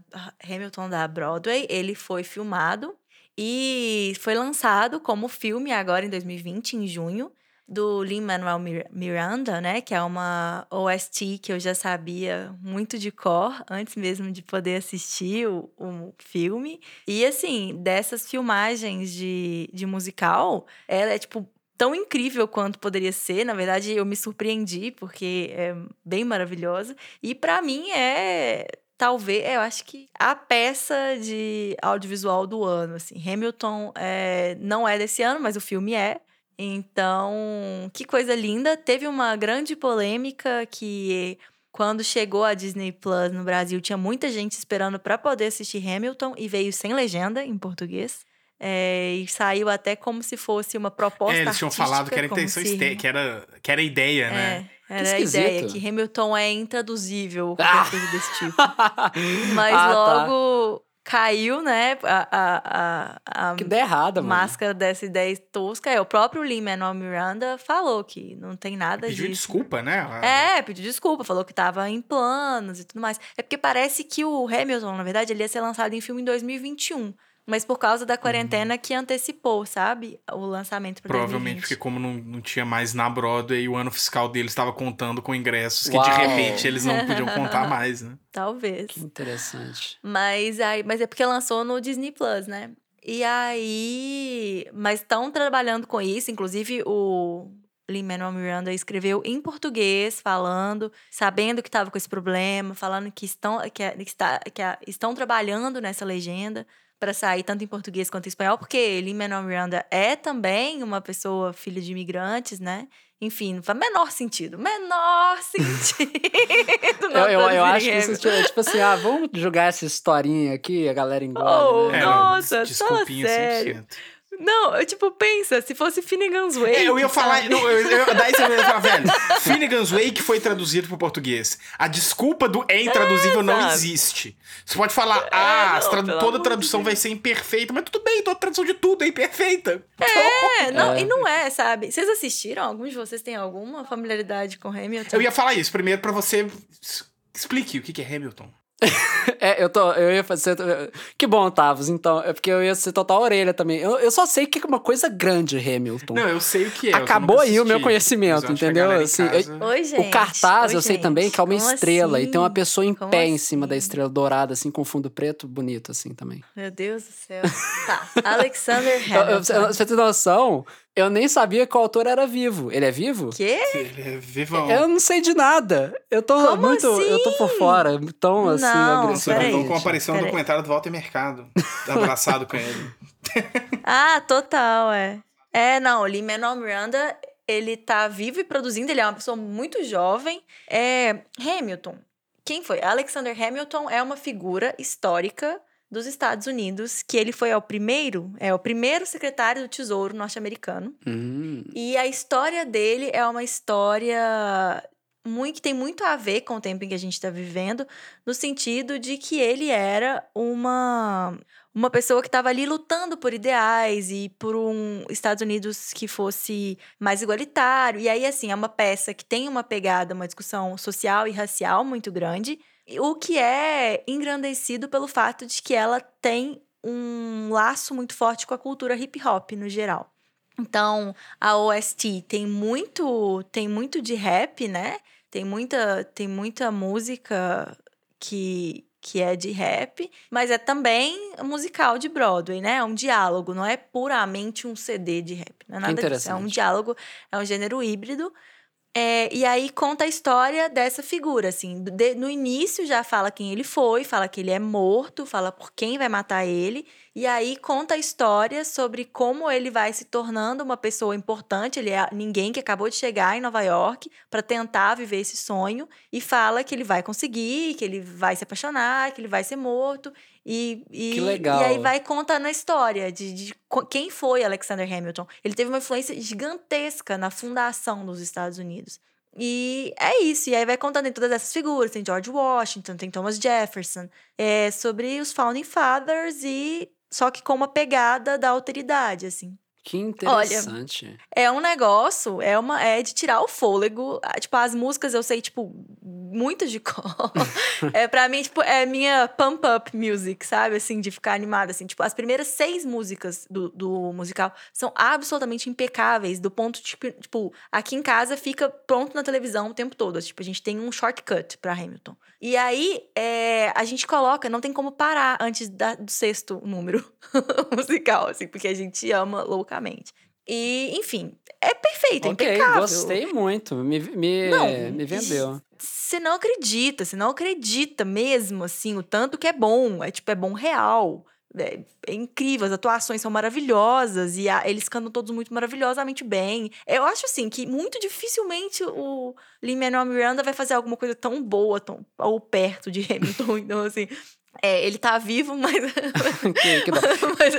Hamilton da Broadway, ele foi filmado e foi lançado como filme agora em 2020, em junho, do Lin-Manuel Mir- Miranda, né? Que é uma OST que eu já sabia muito de cor, antes mesmo de poder assistir o, o filme. E, assim, dessas filmagens de, de musical, ela é, tipo, tão incrível quanto poderia ser. Na verdade, eu me surpreendi, porque é bem maravilhosa. E, pra mim, é talvez, eu acho que a peça de audiovisual do ano, assim. Hamilton é, não é desse ano, mas o filme é. Então, que coisa linda. Teve uma grande polêmica que quando chegou a Disney Plus no Brasil, tinha muita gente esperando para poder assistir Hamilton e veio sem legenda em português. É, e saiu até como se fosse uma proposta É, eles tinham falado que era artística, intenção como se- este- que era, que era ideia, né? É, era a ideia que Hamilton é intraduzível, ou Ah! coisa desse tipo. Mas Ah, tá. logo caiu, né, a, a, a, a Que ideia errada, mano. máscara dessa ideia tosca. É, o próprio Lin-Manuel Miranda falou que não tem nada Pediu disso. desculpa, né? É, pediu desculpa, falou que tava em planos e tudo mais. É porque parece que o Hamilton, na verdade, ele ia ser lançado em filme em 2021. Mas por causa da quarentena que antecipou, sabe? O lançamento pra Provavelmente 2020. porque como não, não tinha mais na Broadway, o ano fiscal deles estava contando com ingressos que de Uau. repente eles não podiam contar mais, né? Talvez. Que interessante. Mas, aí, mas é porque lançou no Disney Plus, né? E aí. Mas estão trabalhando com isso. Inclusive, o Lin-Manuel Miranda escreveu em português, falando, sabendo que estava com esse problema, falando que estão, que, é- que está, que é- estão trabalhando nessa legenda para sair tanto em português quanto em espanhol, porque Lin-Manuel Miranda é também uma pessoa filha de imigrantes, né? Enfim, não faz menor sentido. Menor sentido. Eu, eu, eu acho que isso é tipo assim, ah, vamos jogar essa historinha aqui, a galera engole, Oh, né? É, Nossa, desculpinha fala sério. 100%. Não, eu, tipo, pensa, se fosse Finnegan's Wake. É, eu ia falar, sabe? não, eu, eu, eu, daí você ia falar, velho, Finnegan's Wake foi traduzido pro português. A desculpa do é intraduzível não sabe? existe. Você pode falar, ah, não, as tra- pelo toda tradução vai ser imperfeita, mas tudo bem, toda tradução de tudo é imperfeita. É, não, É. e não é, sabe? Vocês assistiram? Alguns de vocês têm alguma familiaridade com Hamilton? Eu ia falar isso primeiro pra você explique o que que é Hamilton. é, eu tô. Eu ia fazer. Que bom, Tavos. Então, é porque eu ia ser total orelha também. Eu, eu só sei que é uma coisa grande, Hamilton. Não, eu sei o que é. Acabou aí o meu conhecimento, entendeu? Assim, casa... Oi, gente. O cartaz Oi, eu sei gente. também que é uma Como estrela assim? e tem uma pessoa em Como pé assim? em cima da estrela dourada, assim, com fundo preto, bonito, assim também. Meu Deus do céu. Tá. Alexander Eu, eu, Hamilton. eu, você tem noção? Eu nem sabia que o autor era vivo. Ele é vivo? Quê? Ele é vivão. Eu não sei de nada. Eu tô Como muito. Eu tô por assim? fora. Tão assim, Não, Você agressivo. como apareceu no Peraí. documentário do Walter Mercado. Abraçado com ele. Ah, total, é. É, não, o Lin-Manuel Miranda, ele tá vivo e produzindo, ele é uma pessoa muito jovem. É, Hamilton, quem foi? Alexander Hamilton é uma figura histórica dos Estados Unidos, que ele foi o primeiro, é o primeiro secretário do Tesouro norte-americano. Hum, E a história dele é uma história muito, que tem muito a ver com o tempo em que a gente está vivendo, no sentido de que ele era uma, uma pessoa que estava ali lutando por ideais e por um Estados Unidos que fosse mais igualitário. E aí, assim, é uma peça que tem uma pegada, uma discussão social e racial muito grande, o que é engrandecido pelo fato de que ela tem um laço muito forte com a cultura hip hop no geral. Então, a OST tem muito, tem muito de rap, né? Tem muita, tem muita música que, que é de rap, mas é também musical de Broadway, né? É um diálogo, não é puramente um CD de rap. Não é nada disso. É um diálogo, é um gênero híbrido. É, e aí conta a história dessa figura, assim. De- no início já fala quem ele foi, fala que ele é morto, fala por quem vai matar ele. E aí conta a história sobre como ele vai se tornando uma pessoa importante. Ele é ninguém que acabou de chegar em Nova York para tentar viver esse sonho. E fala que ele vai conseguir, que ele vai se apaixonar, que ele vai ser morto. E, e, Que legal. E aí vai contando a história de, de quem foi Alexander Hamilton. Ele teve uma influência gigantesca na fundação dos Estados Unidos. E é isso. E aí vai contando em todas essas figuras. Tem George Washington, tem Thomas Jefferson. É sobre os Founding Fathers e... Só que com uma pegada da alteridade, assim. Que interessante. É um negócio, é uma é de tirar o fôlego. Ah, Tipo, as músicas eu sei, tipo, muitas de cor. é, pra mim, tipo, é minha pump up music, sabe? Assim, de ficar animada, assim. Tipo, as primeiras seis músicas do, do musical são absolutamente impecáveis, do ponto, de, tipo, tipo, aqui em casa fica pronto na televisão o tempo todo. Tipo, a gente tem um shortcut pra Hamilton. E aí, é, a gente coloca, não tem como parar antes da- do sexto número musical, assim, porque a gente ama loucamente. E, enfim, é perfeito, é ok, impecável. gostei muito. Me, me, Não, me vendeu. Você não acredita, você não acredita mesmo, assim, o tanto que é bom. É tipo, é bom real. É, é incrível, as atuações são maravilhosas e a- eles cantam todos muito maravilhosamente bem. Eu acho, assim, que muito dificilmente o Lin-Manuel Miranda vai fazer alguma coisa tão boa, tão ou perto de Hamilton. Então, assim, é, ele tá vivo, mas... que, que mas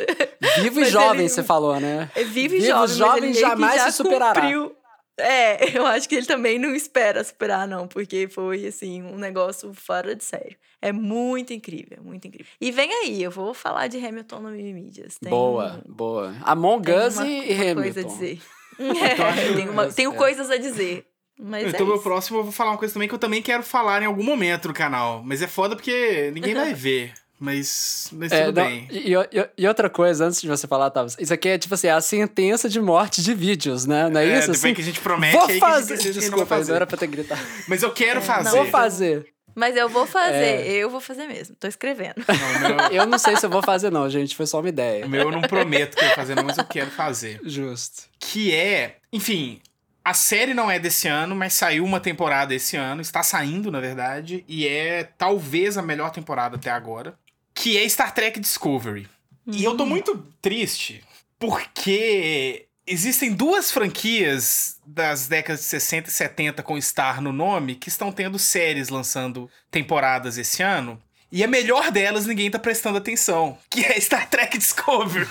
Vivo e Mas jovem, ele- você falou, né? é vivo e Vivo, jovem, mas jovem jamais já se superará. cumpriu. É, eu acho que ele também não espera superar, não, porque foi, assim, um negócio fora de sério. É muito incrível, muito incrível. E vem aí, eu vou falar de Hamilton no Mídias. Tem boa, um- boa. Among tem Us e uma Hamilton. coisa a dizer. É, tenho, uma- tenho É. coisas a dizer. Mas então, é meu isso. próximo, eu vou falar uma coisa também que eu também quero falar em algum momento no canal. Mas é foda porque ninguém vai ver. Mas, mas É, tudo não, bem. e, e- e outra coisa, antes de você falar, Tavos, isso aqui é tipo assim, a sentença de morte de vídeos, né? Não é, É, isso? depois Assim? que a gente promete Vou aí que a gente fazer. decide Desculpa, vai não fazer. era pra ter gritado. Mas eu quero É, fazer. não, Vou fazer. Mas eu vou fazer, É. eu vou fazer mesmo. Tô escrevendo. Não, meu- Eu não sei se eu vou fazer, não, gente. Foi só uma ideia. O meu eu não prometo que eu vou fazer, não, mas eu quero fazer. Justo. Que é, enfim, a série não é desse ano, mas saiu uma temporada esse ano, está saindo, na verdade, e é talvez a melhor temporada até agora, que é Star Trek Discovery. E eu tô muito triste porque existem duas franquias das décadas de 60 e 70 com Star no nome que estão tendo séries lançando temporadas esse ano. E a melhor delas ninguém tá prestando atenção, que é Star Trek Discovery.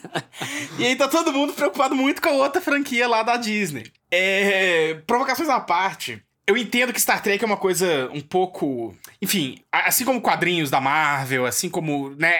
e aí tá todo mundo preocupado muito com a outra franquia lá da Disney. É, provocações à parte, eu entendo que Star Trek é uma coisa um pouco. Enfim, assim como quadrinhos da Marvel, assim como. né,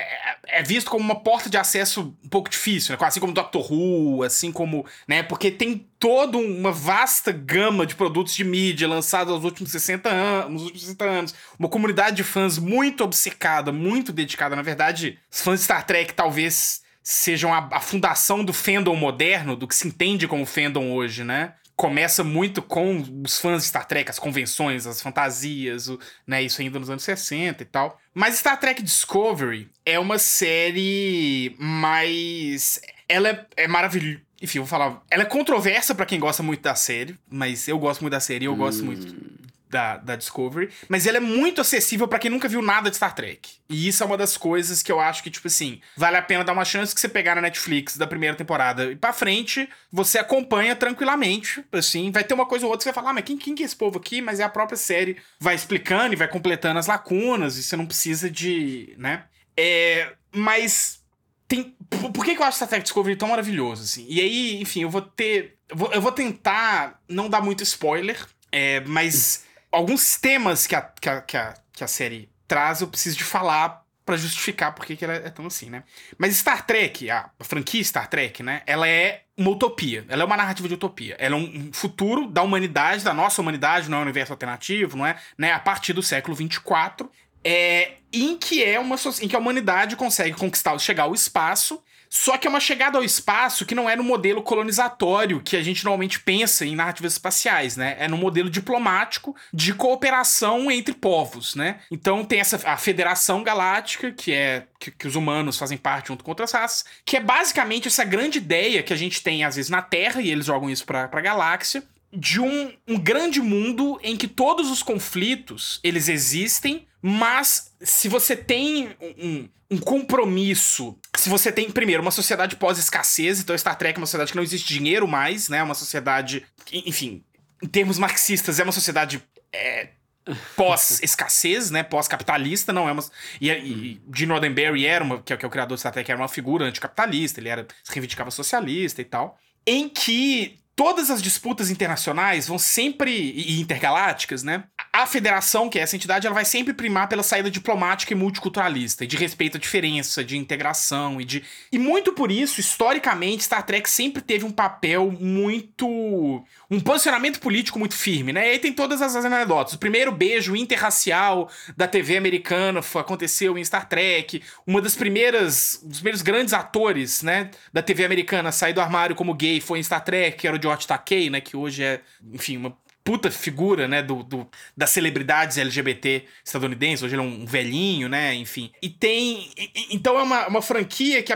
é visto como uma porta de acesso um pouco difícil, né? Assim como Doctor Who, assim como. né? Porque tem toda uma vasta gama de produtos de mídia lançados aos últimos 60 anos, nos últimos 60 anos. Uma comunidade de fãs muito obcecada, muito dedicada. Na verdade, os fãs de Star Trek talvez sejam a, a fundação do fandom moderno, do que se entende como fandom hoje, né? Começa muito com os fãs de Star Trek, as convenções, as fantasias, o, né, isso ainda nos anos 60 e tal. Mas Star Trek Discovery é uma série mais. Ela é, é maravilhosa. Enfim, vou falar. Ela é controversa para quem gosta muito da série, mas eu gosto muito da série e eu hum. gosto muito da, da Discovery, mas ele é muito acessível para quem nunca viu nada de Star Trek. E isso é uma das coisas que eu acho que, tipo assim, vale a pena dar uma chance que você pegar na Netflix da primeira temporada e pra frente, você acompanha tranquilamente, assim, vai ter uma coisa ou outra você vai falar, ah, mas quem, quem que é esse povo aqui? Mas é a própria série, vai explicando e vai completando as lacunas, e você não precisa de, né? É, mas tem. Por que, que eu acho Star Trek Discovery tão maravilhoso, assim? E aí, enfim, eu vou ter. Eu vou tentar não dar muito spoiler, é, mas alguns temas que a, que a, que a, que a série traz, eu preciso de falar para justificar por que ela é tão assim, né? Mas Star Trek, a franquia Star Trek, né? Ela é uma utopia. Ela é uma narrativa de utopia. Ela é um futuro da humanidade, da nossa humanidade, não é um universo alternativo, não é? Né? A partir do século 24, é, em que é uma em que a humanidade consegue conquistar, chegar ao espaço só que é uma chegada ao espaço que não é no modelo colonizatório que a gente normalmente pensa em narrativas espaciais, né? É no modelo diplomático de cooperação entre povos, né? Então tem essa a Federação Galáctica, que é que, que os humanos fazem parte junto com outras raças, que é basicamente essa grande ideia que a gente tem às vezes na Terra e eles jogam isso para a galáxia, de um, um grande mundo em que todos os conflitos eles existem, mas se você tem um, um compromisso, se você tem, primeiro, uma sociedade pós-escassez, então Star Trek é uma sociedade que não existe dinheiro mais, né? Uma sociedade, enfim, em termos marxistas, é uma sociedade é, pós-escassez, né? Pós-capitalista, não é uma. E, e Gene Roddenberry era uma, que é, que é o criador do Star Trek, era uma figura anticapitalista, ele era, se reivindicava socialista e tal. Em que todas as disputas internacionais vão sempre e intergalácticas, né? A federação, que é essa entidade, ela vai sempre primar pela saída diplomática e multiculturalista, e de respeito à diferença, de integração e de e muito por isso, historicamente, Star Trek sempre teve um papel muito um posicionamento político muito firme, né? E aí tem todas as anedotas. O primeiro beijo interracial da TV americana aconteceu em Star Trek. Uma das primeiras, dos primeiros grandes atores, né, da TV americana sair do armário como gay foi em Star Trek, que era o George Takei, né, que hoje é, enfim, uma puta figura, né, do, do, das celebridades LGBT estadunidenses. Hoje ele é um velhinho, né, enfim. E tem... Então é uma, uma franquia que,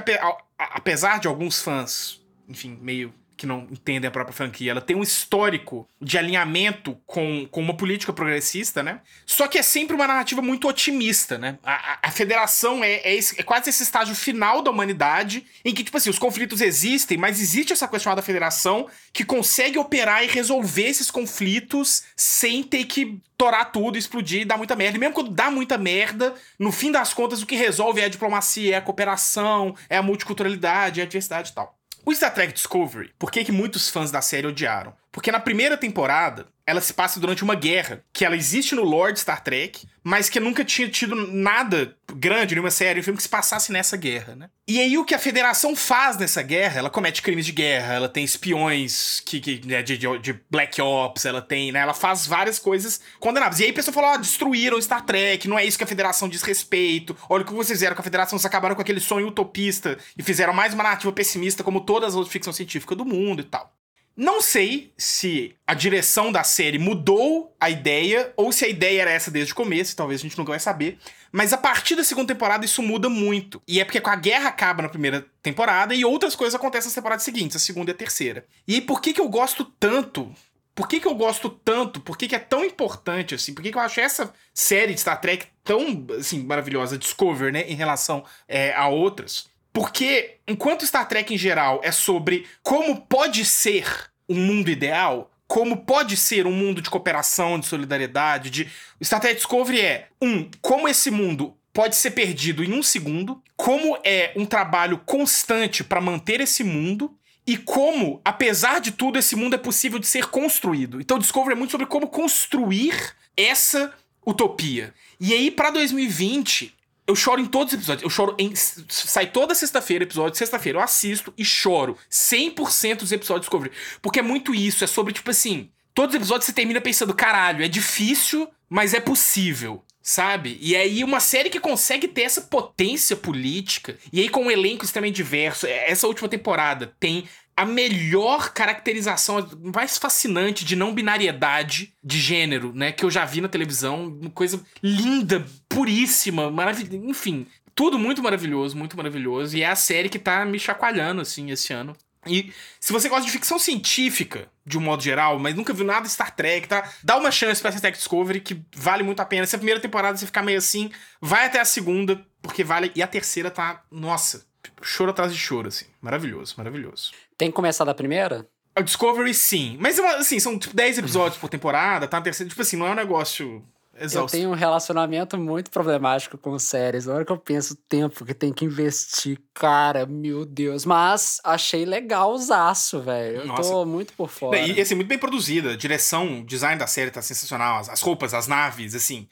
apesar de alguns fãs, enfim, meio que não entendem a própria franquia, ela tem um histórico de alinhamento com, com uma política progressista, né? Só que é sempre uma narrativa muito otimista, né? A, a, a federação é, é, esse, é, quase esse estágio final da humanidade em que, tipo assim, os conflitos existem, mas existe essa coisa chamada federação que consegue operar e resolver esses conflitos sem ter que torar tudo, explodir e dar muita merda. E mesmo quando dá muita merda, no fim das contas, o que resolve é a diplomacia, é a cooperação, é a multiculturalidade, é a diversidade e tal. O Star Trek Discovery, por que, que muitos fãs da série odiaram? Porque na primeira temporada, ela se passa durante uma guerra, que ela existe no Lord Star Trek, mas que nunca tinha tido nada grande, nenhuma série, um filme que se passasse nessa guerra, né? E aí o que a Federação faz nessa guerra, ela comete crimes de guerra, ela tem espiões que, que né, de, de, de, Black Ops, ela tem, né? Ela faz várias coisas condenáveis. E aí a pessoa falou, ó, oh, destruíram Star Trek, não é isso que a Federação diz respeito. Olha o que vocês fizeram com a Federação, vocês acabaram com aquele sonho utopista e fizeram mais uma narrativa pessimista como todas as outras ficção científica do mundo e tal. Não sei se a direção da série mudou a ideia ou se a ideia era essa desde o começo, talvez a gente nunca vai saber. Mas a partir da segunda temporada isso muda muito. E é porque a guerra acaba na primeira temporada e outras coisas acontecem nas temporadas seguintes, a segunda e a terceira. E aí por que que eu gosto tanto? Por que que eu gosto tanto? Por que que é tão importante assim? Por que que eu acho essa série de Star Trek tão assim maravilhosa, Discover, né, em relação é, a outras? Porque enquanto Star Trek em geral é sobre como pode ser um mundo ideal, como pode ser um mundo de cooperação, de solidariedade, de Star Trek Discovery é um como esse mundo pode ser perdido em um segundo, como é um trabalho constante para manter esse mundo e como, apesar de tudo, esse mundo é possível de ser construído. Então, Discovery é muito sobre como construir essa utopia. E aí, pra 2020, eu choro em todos os episódios. Eu choro em. Sai toda sexta-feira episódio, sexta-feira eu assisto e choro 100% dos episódios de Discovery. Porque é muito isso, é sobre, tipo assim. Todos os episódios você termina pensando, caralho, é difícil, mas é possível sabe? E aí uma série que consegue ter essa potência política, e aí com um elenco extremamente diverso, é, essa última temporada tem a melhor caracterização, mais fascinante de não binariedade de gênero, né, que eu já vi na televisão, uma coisa linda, puríssima, maravilhosa, enfim, tudo muito maravilhoso, muito maravilhoso, e é a série que tá me chacoalhando assim esse ano. E se você gosta de ficção científica, de um modo geral, mas nunca viu nada de Star Trek, tá? Dá uma chance pra Star Trek Discovery, que vale muito a pena. Se a primeira temporada você ficar meio assim, vai até a segunda, porque vale. E a terceira tá, nossa, choro atrás de choro, assim. Maravilhoso, maravilhoso. Tem que começar da primeira? A Discovery, sim. Mas, assim, são tipo 10 episódios por temporada, tá? Terceira, tipo assim, não é um negócio Exausto. Eu tenho um relacionamento muito problemático com séries. Na hora que eu penso o tempo que tem que investir, cara, meu Deus. Mas achei legal o zaço, velho. Eu Nossa. tô muito por fora. E, assim, muito bem produzida. A direção, design da série tá sensacional. As, as roupas, as naves, assim.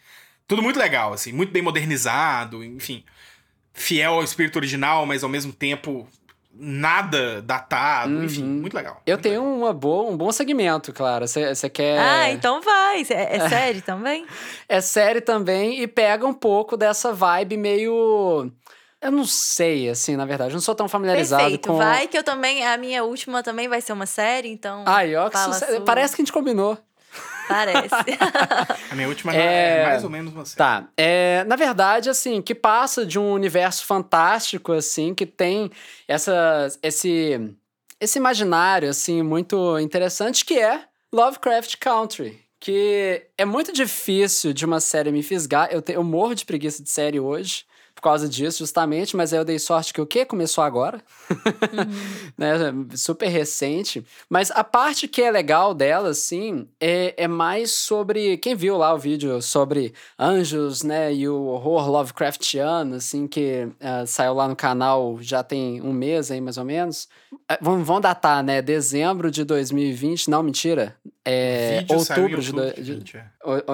Tudo muito legal, assim. Muito bem modernizado, enfim. Fiel ao espírito original, mas ao mesmo tempo nada datado, uhum. enfim, muito legal. Eu muito tenho legal. Uma boa, um bom segmento, claro. Você quer. Ah, então vai. É, é série também? É série também e pega um pouco dessa vibe meio. Eu não sei, assim, na verdade. Eu não sou tão familiarizado Perfeito. com. Vai que eu também. A minha última também vai ser uma série, então. Ai, ó, que sucesso. Parece que a gente combinou. Parece. a minha última é, é mais ou menos você. Tá. É, na verdade, assim, que passa de um universo fantástico, assim, que tem essa, esse, esse imaginário, assim, muito interessante, que é Lovecraft Country. Que é muito difícil de uma série me fisgar. Eu, te, eu morro de preguiça de série hoje causa disso, justamente, mas aí eu dei sorte que o quê? Começou agora. Uhum. né? Super recente. Mas a parte que é legal dela, assim, é, é mais sobre. Quem viu lá o vídeo sobre anjos, né? E o horror Lovecraftiano, assim, que uh, saiu lá no canal já tem um mês aí, mais ou menos. Uh, vamos datar, né? Dezembro de 2020. Não, mentira. É, outubro de, de, de 20, é.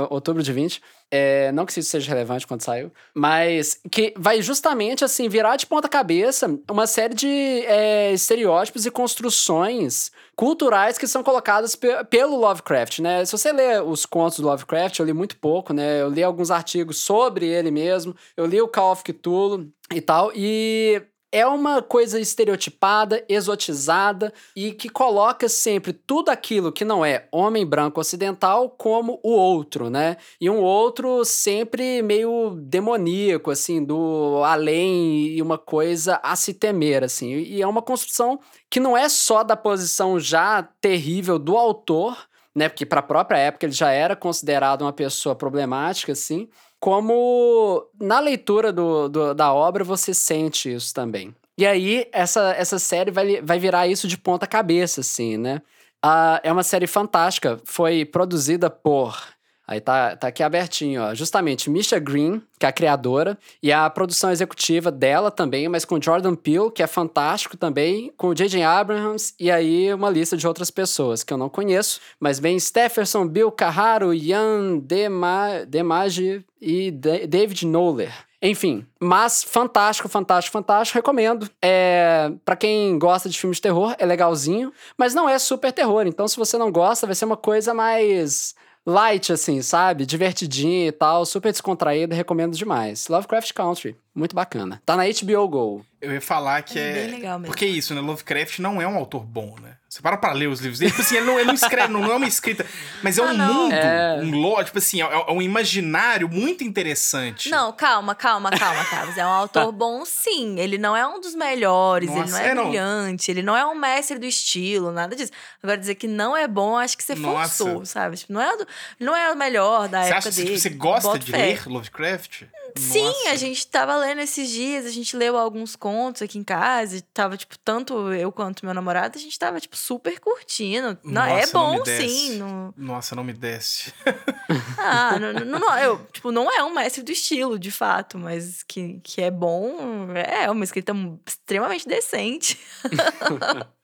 outubro de 20. É, não que isso seja relevante quando saiu, mas que vai justamente assim virar de ponta cabeça uma série de é, estereótipos e construções culturais que são colocadas pe pelo Lovecraft, né? Se você lê os contos do Lovecraft, eu li muito pouco, né? Eu li alguns artigos sobre ele mesmo, eu li o Call of Cthulhu e tal, e é uma coisa estereotipada, exotizada e que coloca sempre tudo aquilo que não é homem branco ocidental como o outro, né? E um outro sempre meio demoníaco, assim, do além e uma coisa a se temer, assim. E é uma construção que não é só da posição já terrível do autor, né? Porque para a própria época ele já era considerado uma pessoa problemática, assim como na leitura do, do, da obra você sente isso também. E aí, essa, essa série vai, vai virar isso de ponta cabeça, assim, né? Uh, é uma série fantástica. Foi produzida por Aí tá, tá aqui abertinho, ó. Justamente, Misha Green, que é a criadora, e a produção executiva dela também, mas com Jordan Peele, que é fantástico também, com J.J. Abrams, e aí uma lista de outras pessoas que eu não conheço, mas bem Stephenson, Bill Carraro, Ian Dema Demage e D David Noller. Enfim, mas fantástico, fantástico, fantástico. Recomendo. É, para quem gosta de filmes de terror, é legalzinho, mas não é super terror. Então, se você não gosta, vai ser uma coisa mais light, assim, sabe? Divertidinho e tal, super descontraído, recomendo demais. Lovecraft Country, muito bacana. Tá na HBO Go. Eu ia falar que é. é... Bem legal mesmo. Porque é isso, né? Lovecraft não é um autor bom, né? Você para pra ler os livros dele, tipo assim, ele não, ele não escreve, não, é uma escrita, mas é ah, um não. mundo, é... um lore, tipo assim, é, é, um imaginário muito interessante. Não, calma, calma, calma, Carlos. É um autor bom, sim. Ele não é um dos melhores, Nossa, ele não é, é brilhante, não. ele não é um mestre do estilo, nada disso. Agora, dizer que não é bom, acho que você Nossa. forçou, sabe? Tipo, não, é do, não é o melhor da você época acha, dele. Tipo, você gosta de fé. ler Lovecraft? Sim, Nossa. a gente tava lendo esses dias, a gente leu alguns contos aqui em casa, e tava, tipo, tanto eu quanto meu namorado, a gente tava, tipo, super curtindo. Não, é bom, não sim. No... Nossa, não me desce. ah, não, não, não, eu, tipo, não é um mestre do estilo, de fato, mas que, que é bom, é uma escrita extremamente decente.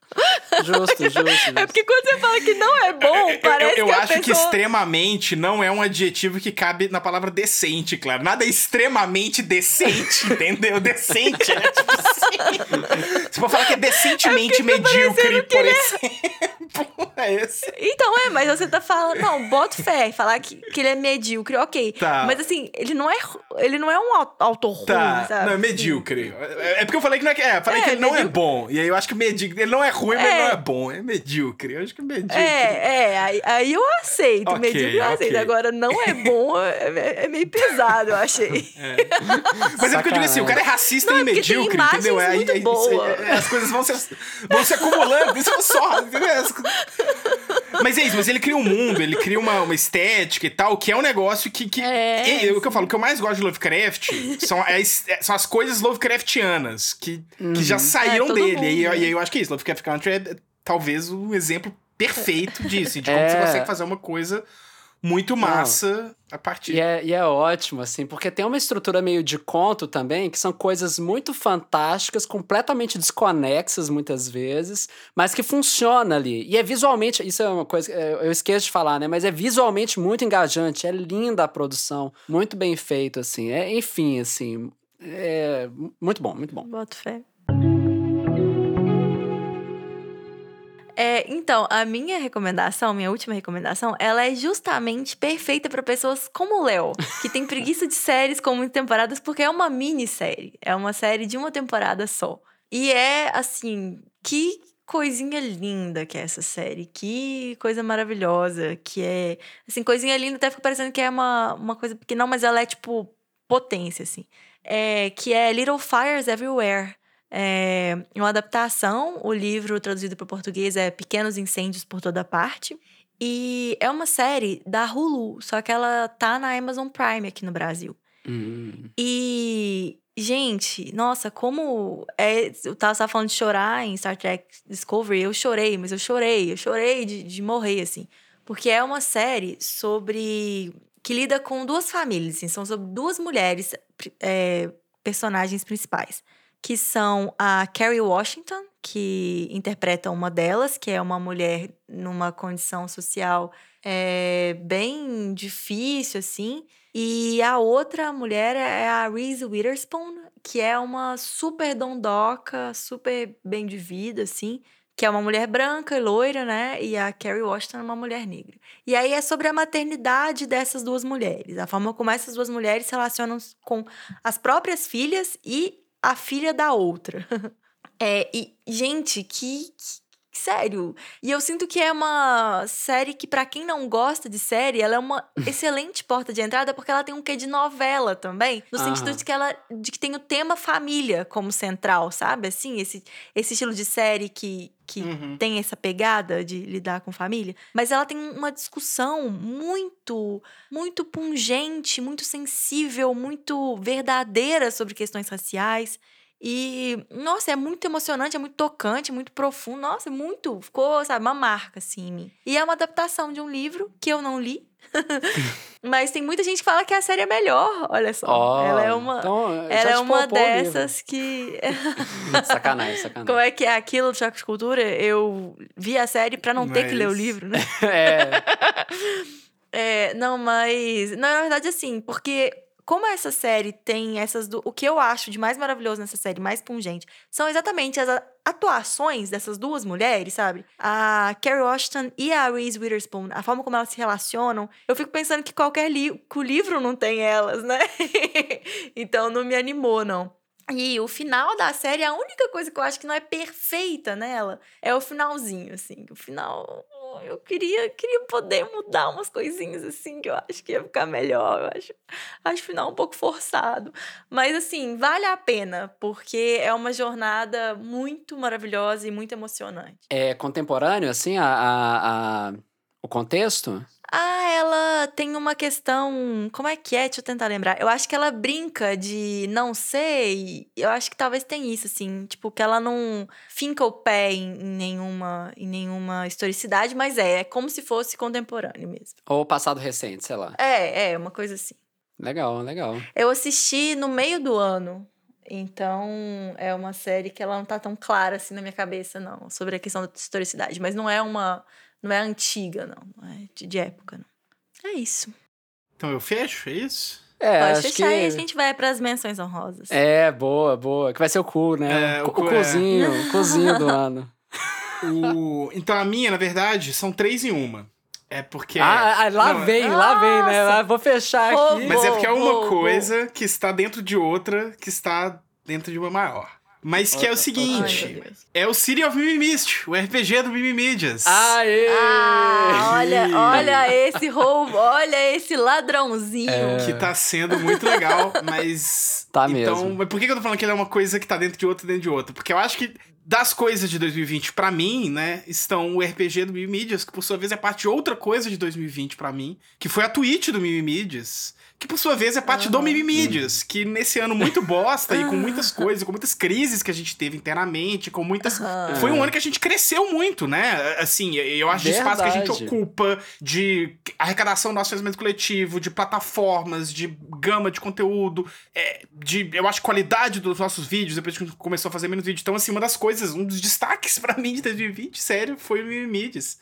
Justo, justo, justo. É porque quando você fala que não é bom, Eu- parece eu, eu que a acho que pessoa... extremamente não é um adjetivo que cabe na palavra decente, claro. Nada é extremamente decente, entendeu? Decente, né? Tipo assim. Se for falar que é decentemente medíocre, por exemplo, é esse. Então, é, mas você tá falando... Não, bota fé. Falar que, que ele é medíocre, ok. Tá. Mas assim, ele não é, ele não é um au- autor ruim, Tá, sabe? não, é medíocre. É é porque eu falei que não é, que- é, falei É, que ele não é medíocre. bom. E aí eu acho que medíocre. Ele não é ruim, mas É. ele não é bom. É medíocre. Eu acho que é medíocre. É, é, aí, aí eu aceito. Ok, medíocre eu aceito. Agora, não é bom, é, é meio pesado, eu achei. Mas é porque eu digo assim, o cara é racista Não, e é medíocre, entendeu? Muito boas. isso aí- as coisas vão se, vão se acumulando, isso é só, entendeu? Mas é isso, mas ele cria um mundo, ele cria uma, uma estética e tal, que é um negócio que. que É, e- o que eu falo, o que eu mais gosto de Lovecraft são as, são as coisas Lovecraftianas, que, que já saíram É, dele. e, aí- e eu acho que é isso, Lovecraft Country é talvez o exemplo perfeito disso, de como É. você consegue fazer uma coisa muito massa a partir. E é, e é ótimo, assim, porque tem uma estrutura meio de conto também, que são coisas muito fantásticas, completamente desconexas muitas vezes, mas que funciona ali. E é visualmente, isso é uma coisa que é, eu esqueço de falar, né? Mas é visualmente muito engajante, é linda a produção, muito bem feito, assim. É, enfim, assim, é muito bom, muito bom. Boto fé. É, então, a minha recomendação, minha última recomendação, ela é justamente perfeita para pessoas como o Léo, que tem preguiça de séries com muitas temporadas, porque é uma minissérie. É uma série de uma temporada só. E é, assim, que coisinha linda que é essa série. Que coisa maravilhosa que é. Assim, coisinha linda até fica parecendo que é uma, uma coisa pequena, mas ela é, tipo, potência, assim. É, que é Little Fires Everywhere. É uma adaptação, o livro traduzido para o português é Pequenos Incêndios por Toda Parte. E é uma série da Hulu, só que ela tá na Amazon Prime aqui no Brasil. Hum. E, gente, nossa, como. É, eu tava, falando de chorar em Star Trek Discovery, eu chorei, mas eu chorei, eu chorei de, de morrer, assim. Porque é uma série sobre. que lida com duas famílias, assim, são sobre duas mulheres, é, personagens principais. Que são a Kerry Washington, que interpreta uma delas, que é uma mulher numa condição social é, bem difícil, assim. E a outra mulher é a Reese Witherspoon, que é uma super dondoca, super bem de vida, assim. Que é uma mulher branca e loira, né? E a Kerry Washington é uma mulher negra. E aí é sobre a maternidade dessas duas mulheres. A forma como essas duas mulheres se relacionam com as próprias filhas e a filha da outra. É, e, gente, que, Sério. E eu sinto que é uma série que, pra quem não gosta de série, ela é uma excelente porta de entrada, porque ela tem um quê de novela também. No sentido de que ela de que tem o tema família como central, sabe? Assim, esse, esse estilo de série que, que Uhum. tem essa pegada de lidar com família, mas ela tem uma discussão muito, muito pungente, muito sensível, muito verdadeira sobre questões raciais. E, nossa, é muito emocionante, é muito tocante, é muito profundo. Nossa, é muito. Ficou, sabe, uma marca, assim, em mim. E é uma adaptação de um livro que eu não li. Mas tem muita gente que fala que a série é melhor, olha só. Ó, ela é uma. então, já ela é uma dessas que. Sacanagem, sacanagem. Como é que é aquilo do Choque de Cultura? Eu vi a série pra não ter que ler o Mas- livro, né? É, É, não, mas. Não, na verdade, assim, porque como essa série tem essas. Du... O que eu acho de mais maravilhoso nessa série, mais pungente, são exatamente as atuações dessas duas mulheres, sabe? A Carrie Washington e a Reese Witherspoon, a forma como elas se relacionam. Eu fico pensando que qualquer li... que o livro não tem elas, né? então não me animou, não. E o final da série, a única coisa que eu acho que não é perfeita nela é o finalzinho, assim. O final. Eu queria, queria poder mudar umas coisinhas, assim, que eu acho que ia ficar melhor. Eu acho, acho o final um pouco forçado. Mas, assim, vale a pena, porque é uma jornada muito maravilhosa e muito emocionante. é contemporâneo, assim, a, a- a- o contexto? Ah, ela tem uma questão. Como é que é? Deixa eu tentar lembrar. Eu acho que ela brinca de não sei. Eu acho que talvez tem isso, assim. Tipo, que ela não finca o pé em, em nenhuma, em nenhuma historicidade, mas é, é como se fosse contemporâneo mesmo. Ou passado recente, sei lá. É, é, uma coisa assim. Legal, legal. Eu assisti no meio do ano. Então, é uma série que ela não tá tão clara assim na minha cabeça, não, sobre a questão da historicidade. Mas não é uma. Não é antiga, não. Não é de, de época, não. É isso. Então eu fecho, é isso? É, Pode acho fechar que... e a gente vai pras menções honrosas. É, boa, boa. Que vai ser o cu, né? É, o, o cu o é. cozinho, o cozinho do ano. O... Então a minha, na verdade, são três em uma. É porque. Ah, ah, lá Não, vem, lá vem, né? Nossa! Vou fechar aqui. Mas é porque é uma coisa que está dentro de outra que está dentro de uma maior. Mas que é o seguinte: é o City of Mimimist, o RPG do Mimimídias. Aê! Ah, olha, olha esse roubo, olha esse ladrãozinho. É. Que tá sendo muito legal, mas. Tá então, mesmo. Mas por que que eu tô falando que ele é uma coisa que tá dentro de outra dentro de outra? Porque eu acho que das coisas de 2020 pra mim, né, estão o RPG do Mimimídias, que por sua vez é parte de outra coisa de 2020 pra mim, que foi a Twitch do Mimimídias. Que por sua vez é parte do Aham. Mimimídias, que nesse ano muito bosta e com muitas coisas, com muitas crises que a gente teve internamente, com muitas. Aham. Foi um ano que a gente cresceu muito, né? Assim, eu acho de espaço que a gente ocupa, de arrecadação do nosso financiamento coletivo, de plataformas, de gama de conteúdo, é, de, eu acho, qualidade dos nossos vídeos, depois que a gente começou a fazer menos vídeo. Então, assim, uma das coisas, um dos destaques pra mim de 2020, sério, foi o Mimimídias.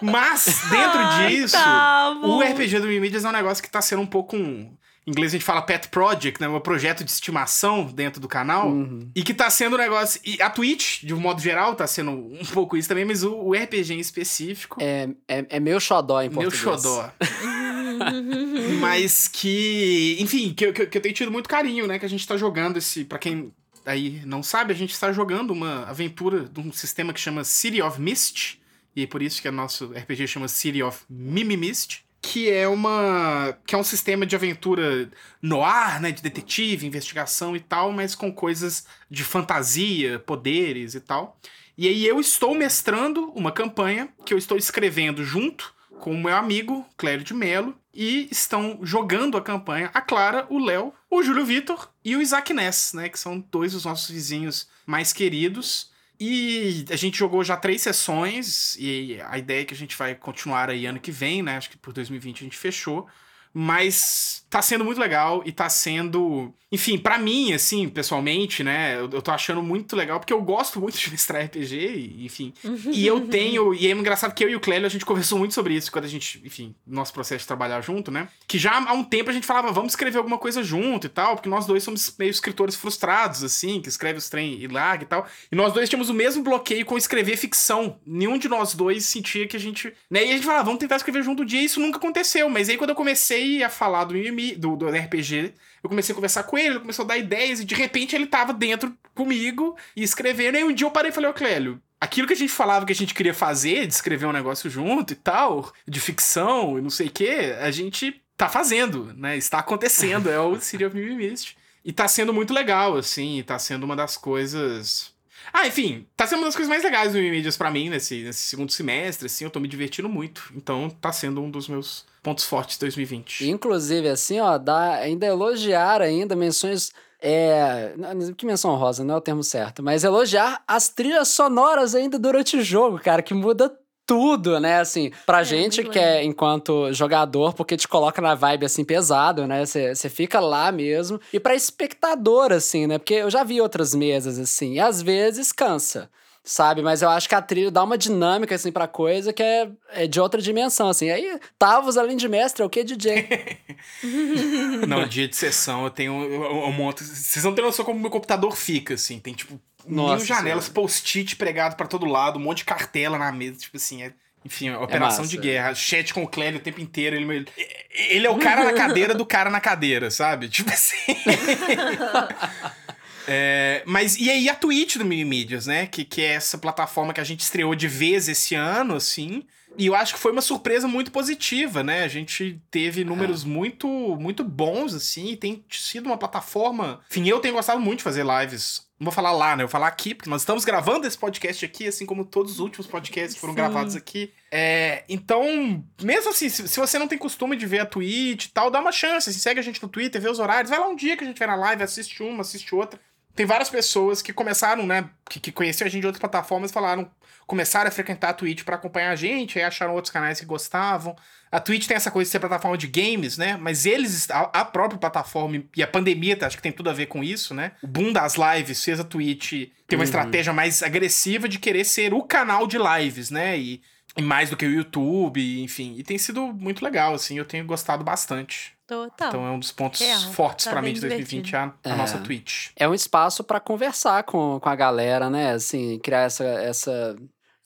Mas, dentro Ai, disso, Tavo. o RPG do Mimimídias é um negócio que tá sendo um pouco um... Em inglês a gente fala pet project, né? Um projeto de estimação dentro do canal. Uhum. E que tá sendo um negócio. E a Twitch, de um modo geral, tá sendo um pouco isso também, mas o, o RPG em específico. É, é, é meu xodó em meu português. xodó. mas que. Enfim, que, que, que eu tenho tido muito carinho, né? Que a gente tá jogando esse. Pra quem aí não sabe, a gente está jogando uma aventura de um sistema que chama City of Mist. E é por isso que o nosso RPG chama City of Mimimist. Que é uma. que é um sistema de aventura no ar, né? De detetive, investigação e tal, mas com coisas de fantasia, poderes e tal. E aí eu estou mestrando uma campanha que eu estou escrevendo junto com o meu amigo, Clério de Melo, e estão jogando a campanha a Clara, o Léo, o Júlio Vitor e o Isaac Ness, né? Que são dois dos nossos vizinhos mais queridos. E a gente jogou já três sessões, e a ideia é que a gente vai continuar aí ano que vem, né? Acho que por 2020 a gente fechou. Mas tá sendo muito legal e tá sendo. Enfim, pra mim, assim, pessoalmente, né? Eu, eu tô achando muito legal, porque eu gosto muito de mestrar RPG, e, enfim. E eu tenho. E é engraçado que eu e o Clélio, a gente conversou muito sobre isso quando a gente, enfim, nosso processo de trabalhar junto, né? Que já há um tempo a gente falava, vamos escrever alguma coisa junto e tal, porque nós dois somos meio escritores frustrados, assim, que escreve os trem e larga e tal. E nós dois tínhamos o mesmo bloqueio com escrever ficção. Nenhum de nós dois sentia que a gente. Né? E a gente falava, vamos tentar escrever junto um dia, e isso nunca aconteceu. Mas aí quando eu comecei a falar do, mimimi, do, do RPG, eu comecei a conversar com ele, ele começou a dar ideias, e de repente ele tava dentro comigo e escrevendo. E um dia eu parei e falei, ô Clélio, aquilo que a gente falava que a gente queria fazer, de escrever um negócio junto e tal, de ficção e não sei o quê, a gente tá fazendo, né? Está acontecendo, é o City of Mimimist. E tá sendo muito legal, assim, tá sendo uma das coisas. Ah, enfim, tá sendo uma das coisas mais legais do Mimimídias pra mim nesse, nesse segundo semestre, assim, eu tô me divertindo muito. Então tá sendo um dos meus pontos fortes de 2020. Inclusive, assim, ó, dá ainda elogiar ainda menções. É. Que menção rosa, não é o termo certo. Mas elogiar as trilhas sonoras ainda durante o jogo, cara, que muda tudo, né? Assim, pra É, gente que é enquanto jogador, porque te coloca na vibe assim pesado, né? Você fica lá mesmo. E pra espectador, assim, né? Porque eu já vi outras mesas, assim, e às vezes cansa. Sabe, mas eu acho que a trilha dá uma dinâmica, assim, pra coisa que é, é de outra dimensão, assim. Aí, Tavos, além de mestre, é o que, DJ? Não, dia de sessão eu tenho. Eu, eu, eu monto. Vocês não têm noção como meu computador fica, assim. Tem, tipo, Nossa mil janelas, post-it pregado pra todo lado, um monte de cartela na mesa, tipo assim. É, enfim, é operação massa. de guerra. Chat com o Clélio o tempo inteiro. Ele, ele é o cara na cadeira do cara na cadeira, sabe? Tipo assim. É, mas e aí a Twitch do Mimimídias, né? Que, que é essa plataforma que a gente estreou de vez esse ano, assim. E eu acho que foi uma surpresa muito positiva, né? A gente teve números muito muito bons, assim, e tem sido uma plataforma. Enfim, eu tenho gostado muito de fazer lives. Não vou falar lá, né? Eu vou falar aqui, porque nós estamos gravando esse podcast aqui, assim como todos os últimos podcasts foram Sim. gravados aqui. É, então, mesmo assim, se, se você não tem costume de ver a Twitch e tal, dá uma chance. Assim, segue a gente no Twitter, vê os horários. Vai lá um dia que a gente vai na live, assiste uma, assiste outra. Tem várias pessoas que começaram, né, que, que conheciam a gente de outras plataformas e falaram, começaram a frequentar a Twitch para acompanhar a gente, aí acharam outros canais que gostavam. A Twitch tem essa coisa de ser plataforma de games, né? Mas eles, a, a própria plataforma e a pandemia, acho que tem tudo a ver com isso, né? O boom das lives fez a Twitch ter uma Uhum. estratégia mais agressiva de querer ser o canal de lives, né? E, e mais do que o YouTube, enfim. E tem sido muito legal, assim, eu tenho gostado bastante. Total. Então é um dos pontos Real, fortes tá pra mim de 2020, a, a É. nossa Twitch. É um espaço pra conversar com, com a galera, né? Assim, criar essa, essa.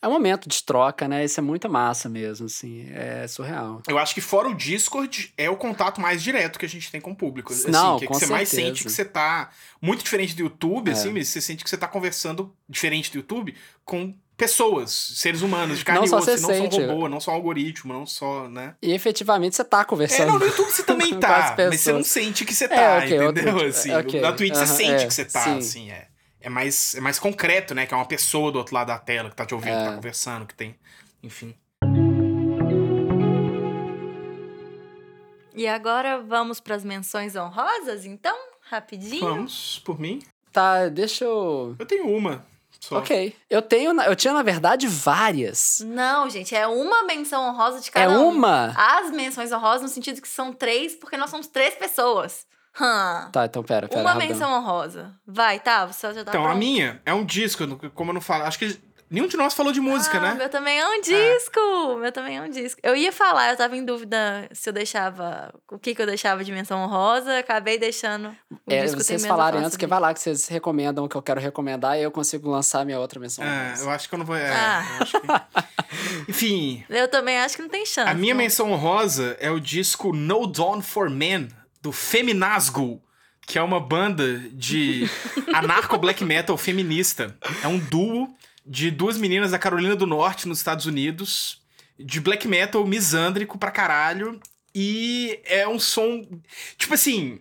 É um momento de troca, né? Isso é muito massa mesmo, assim. É surreal. Eu acho que fora o Discord, é o contato mais direto que a gente tem com o público. Assim, Não, que, é que você mais certeza. sente que você tá. Muito diferente do YouTube, É. assim, mas você sente que você tá conversando, diferente do YouTube, com pessoas, seres humanos, de carne Não e osso, você não sente. só um robô, não só um algoritmo, não só, né? E efetivamente você tá É, conversando. não, no YouTube você também tá, as mas você não sente que você tá, É, ok, entendeu? outro- Assim, ok, Na Twitch você aham, sente é, que você tá, sim. assim, é. É mais, é mais concreto, né? Que é uma pessoa do outro lado da tela que tá te ouvindo, que É. tá conversando, que tem. Enfim. E agora vamos para as menções honrosas, então? Rapidinho. Vamos, por mim. Tá, deixa eu. Eu tenho uma. Só. Ok. Eu tenho. na- Eu tinha, na verdade, várias. Não, gente, é uma menção honrosa de cada É um. uma? As menções honrosas no sentido que são três, porque nós somos três pessoas. Hum. Tá, então pera, pera. uma rapidão. menção honrosa. Vai, tá, você já tá Então, a pronto. minha é um disco, como eu não falo. Acho que nenhum de nós falou de música, ah, né? Meu também é um disco. Meu também é um disco. Eu ia falar, eu tava em dúvida se eu deixava. O que que eu deixava de menção honrosa. Acabei deixando. O É, vocês mesmo a falarem falar antes que vai lá que vocês recomendam o que eu quero recomendar e eu consigo lançar minha outra menção. É, honrosa. eu acho que eu não vou. É, Ah. eu acho que- Enfim, Eu também acho que não tem chance. a minha não. menção honrosa é o disco No Dawn for Men, do Feminazgul, que é uma banda de anarco black metal feminista. É um duo de duas meninas da Carolina do Norte, nos Estados Unidos, de black metal misândrico pra caralho. E é um som. Tipo assim.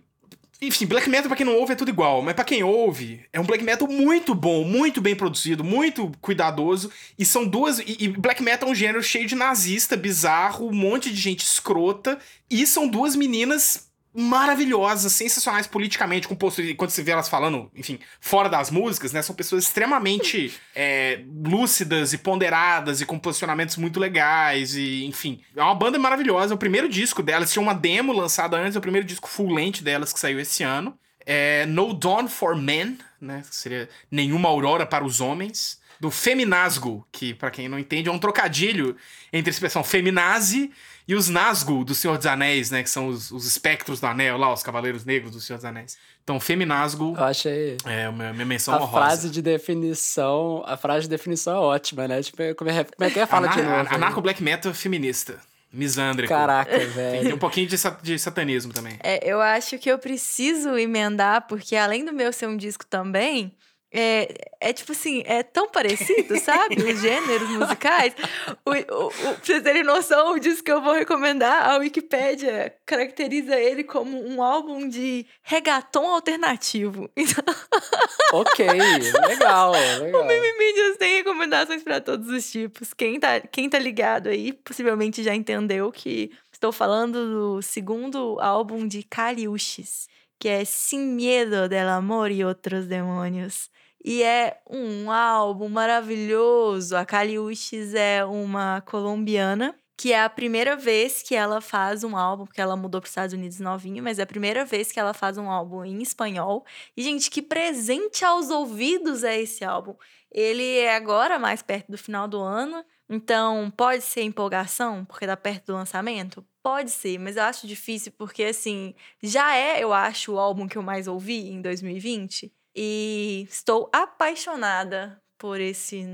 Enfim, black metal pra quem não ouve é tudo igual, mas pra quem ouve, é um black metal muito bom, muito bem produzido, muito cuidadoso. E são duas. E, e black metal é um gênero cheio de nazista, bizarro, um monte de gente escrota. E são duas meninas maravilhosas, sensacionais politicamente, com postura. Quando você vê elas falando, enfim, fora das músicas, né? São pessoas extremamente é, lúcidas e ponderadas e com posicionamentos muito legais. E, enfim, é uma banda maravilhosa. O primeiro disco delas tinha uma demo lançada antes, é o primeiro disco full delas que saiu esse ano. É No Dawn for Men, né? Seria Nenhuma Aurora para os Homens. Do Feminazgo, que, pra quem não entende, é um trocadilho entre a expressão feminazi e os Nazgûl do Senhor dos Anéis, né? Que são os, os espectros do anel lá, os cavaleiros negros do Senhor dos Anéis. Então, Feminazgûl Eu achei. é a minha, minha menção A honrosa. frase de definição. A frase de definição é ótima, né? Tipo, como é, como é que é? Fala de novo. aí. Anarco black metal feminista. Misândrico. Caraca, Tem velho. um pouquinho de, sa- de satanismo também. É, eu acho que eu preciso emendar, porque além do meu ser um disco também, é, é tipo assim, é tão parecido, sabe? Os gêneros musicais. O, o, o, pra vocês terem noção, o disco que eu vou recomendar, a Wikipédia caracteriza ele como um álbum de reggaeton alternativo. Então, ok, legal, legal. o Mimimídias tem recomendações para todos os tipos. Quem tá, quem tá ligado aí, possivelmente já entendeu que estou falando do segundo álbum de Caliuches, que é Sin Miedo del Amor e Outros Demônios. E é um álbum maravilhoso. A Caliuches é uma colombiana que é a primeira vez que ela faz um álbum, porque ela mudou para os Estados Unidos novinha, mas é a primeira vez que ela faz um álbum em espanhol. E, gente, que presente aos ouvidos é esse álbum. Ele é agora mais perto do final do ano, então pode ser empolgação, porque tá perto do lançamento? Pode ser, mas eu acho difícil, porque, assim, já é, eu acho, o álbum que eu mais ouvi em 2020. E estou apaixonada por esse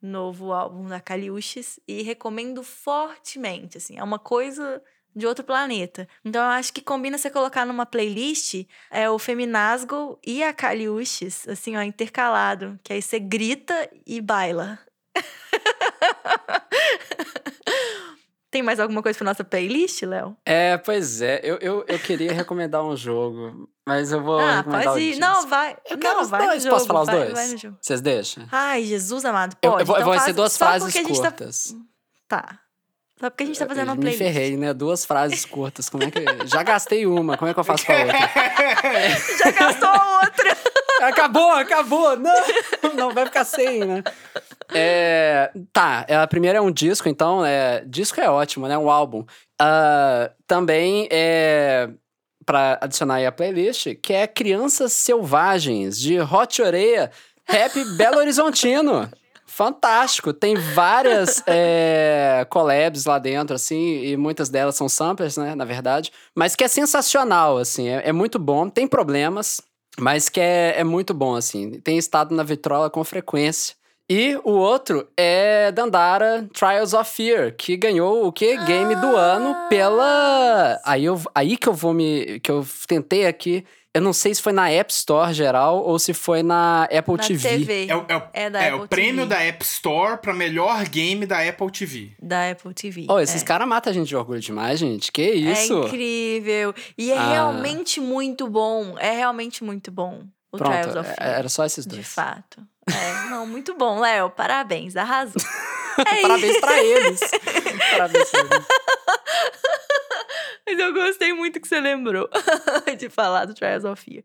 novo álbum da Caliuches e recomendo fortemente, assim, é uma coisa de outro planeta. Então eu acho que combina você colocar numa playlist é o Feminazgo e a Caliuches, assim, ó, intercalado, que aí você grita e baila. Tem mais alguma coisa pra nossa playlist, Léo? É, pois é, eu, eu, eu queria recomendar um jogo, mas eu vou ah, recomendar pode ir. Não, vai. Eu quero não, os vai dois, posso falar os vai, dois? Vai no jogo. Vocês deixam? Ai, Jesus amado. Eu- Pode. eu vou, então vai faz- ser duas frases gente tá- curtas. Tá. Só porque a gente tá fazendo uma me playlist. ferrei, né? Duas frases curtas. Como é que. Já gastei uma, como é que eu faço com a outra? Já gastou a outra. Acabou, acabou! Não! Não, vai ficar sem, né? É, tá, a primeira é um disco, então. É, disco é ótimo, né? Um álbum. Ah, também é. Pra adicionar aí a playlist, que é Crianças Selvagens, de Hot Oreia, Rap Belo Horizontino. Fantástico! Tem várias é, collabs lá dentro, assim, e muitas delas são samplers, né, na verdade. Mas que é sensacional, assim, é, é muito bom. Tem problemas, mas que é, é muito bom, assim. Tem estado na vitrola com frequência. E o outro é Dandara Trials of Fear, que ganhou o que? Game do ano pela. Aí, eu, aí que eu vou me. que eu tentei aqui. Eu não sei se foi na App Store geral ou se foi na Apple Na TV. TV. É, o- é o- É da é Apple o prêmio TV. da App Store pra melhor game da Apple TV. Da Apple TV. Oh, esses é. caras matam a gente de orgulho demais, gente. Que É isso? incrível. E é Ah. realmente muito bom. É realmente muito bom. O Trials Pronto, of é- Fear. era só esses De dois. fato. É, não, muito bom, Léo. Parabéns, arrasou. É. Parabéns pra eles. Parabéns pra eles. Mas eu gostei muito que você lembrou de falar do Trials of Fear.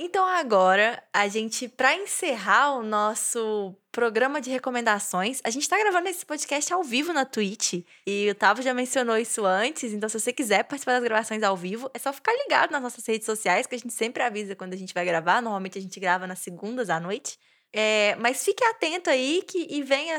Então agora, a gente, para encerrar o nosso programa de recomendações, a gente tá gravando esse podcast ao vivo na Twitch. E o Tavo já mencionou isso antes, então se você quiser participar das gravações ao vivo, é só ficar ligado nas nossas redes sociais, que a gente sempre avisa quando a gente vai gravar. Normalmente a gente grava nas segundas à noite. É, mas fique atento aí que, e venha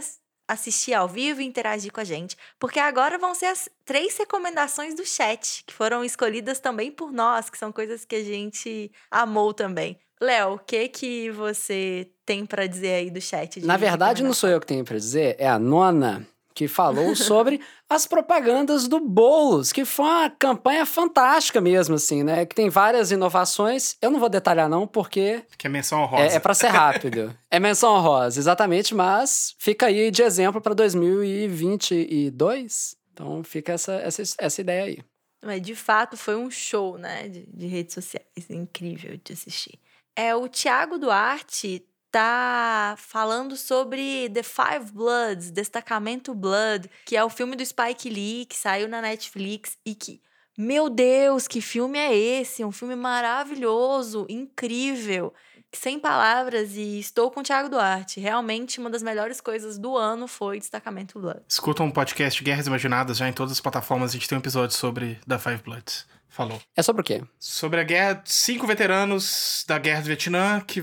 assistir ao vivo e interagir com a gente. Porque agora vão ser as três recomendações do chat, que foram escolhidas também por nós, que são coisas que a gente amou também. Léo, o que que você tem pra dizer aí do chat? Na verdade, não sou eu que tenho pra dizer, é a nona que falou sobre as propagandas do Boulos, que foi uma campanha fantástica mesmo, assim, né? Que tem várias inovações. Eu não vou detalhar, não, porque Que é menção honrosa. é, é para ser rápido. é menção honrosa, exatamente, mas fica aí de exemplo para 2022. Então fica essa, essa, essa ideia aí. Mas de fato foi um show, né? De, de redes sociais. Incrível de assistir. É, o Thiago Duarte tá falando sobre The Five Bloods, Destacamento Blood, que é o filme do Spike Lee, que saiu na Netflix e que. Meu Deus, que filme é esse? Um filme maravilhoso, incrível. Sem palavras, e estou com o Thiago Duarte. Realmente, uma das melhores coisas do ano foi Destacamento Blood. Escuta um podcast Guerras Imaginadas já em todas as plataformas. A gente tem um episódio sobre da Five Bloods. Falou. É sobre o quê? Sobre a guerra, cinco veteranos da guerra do Vietnã, que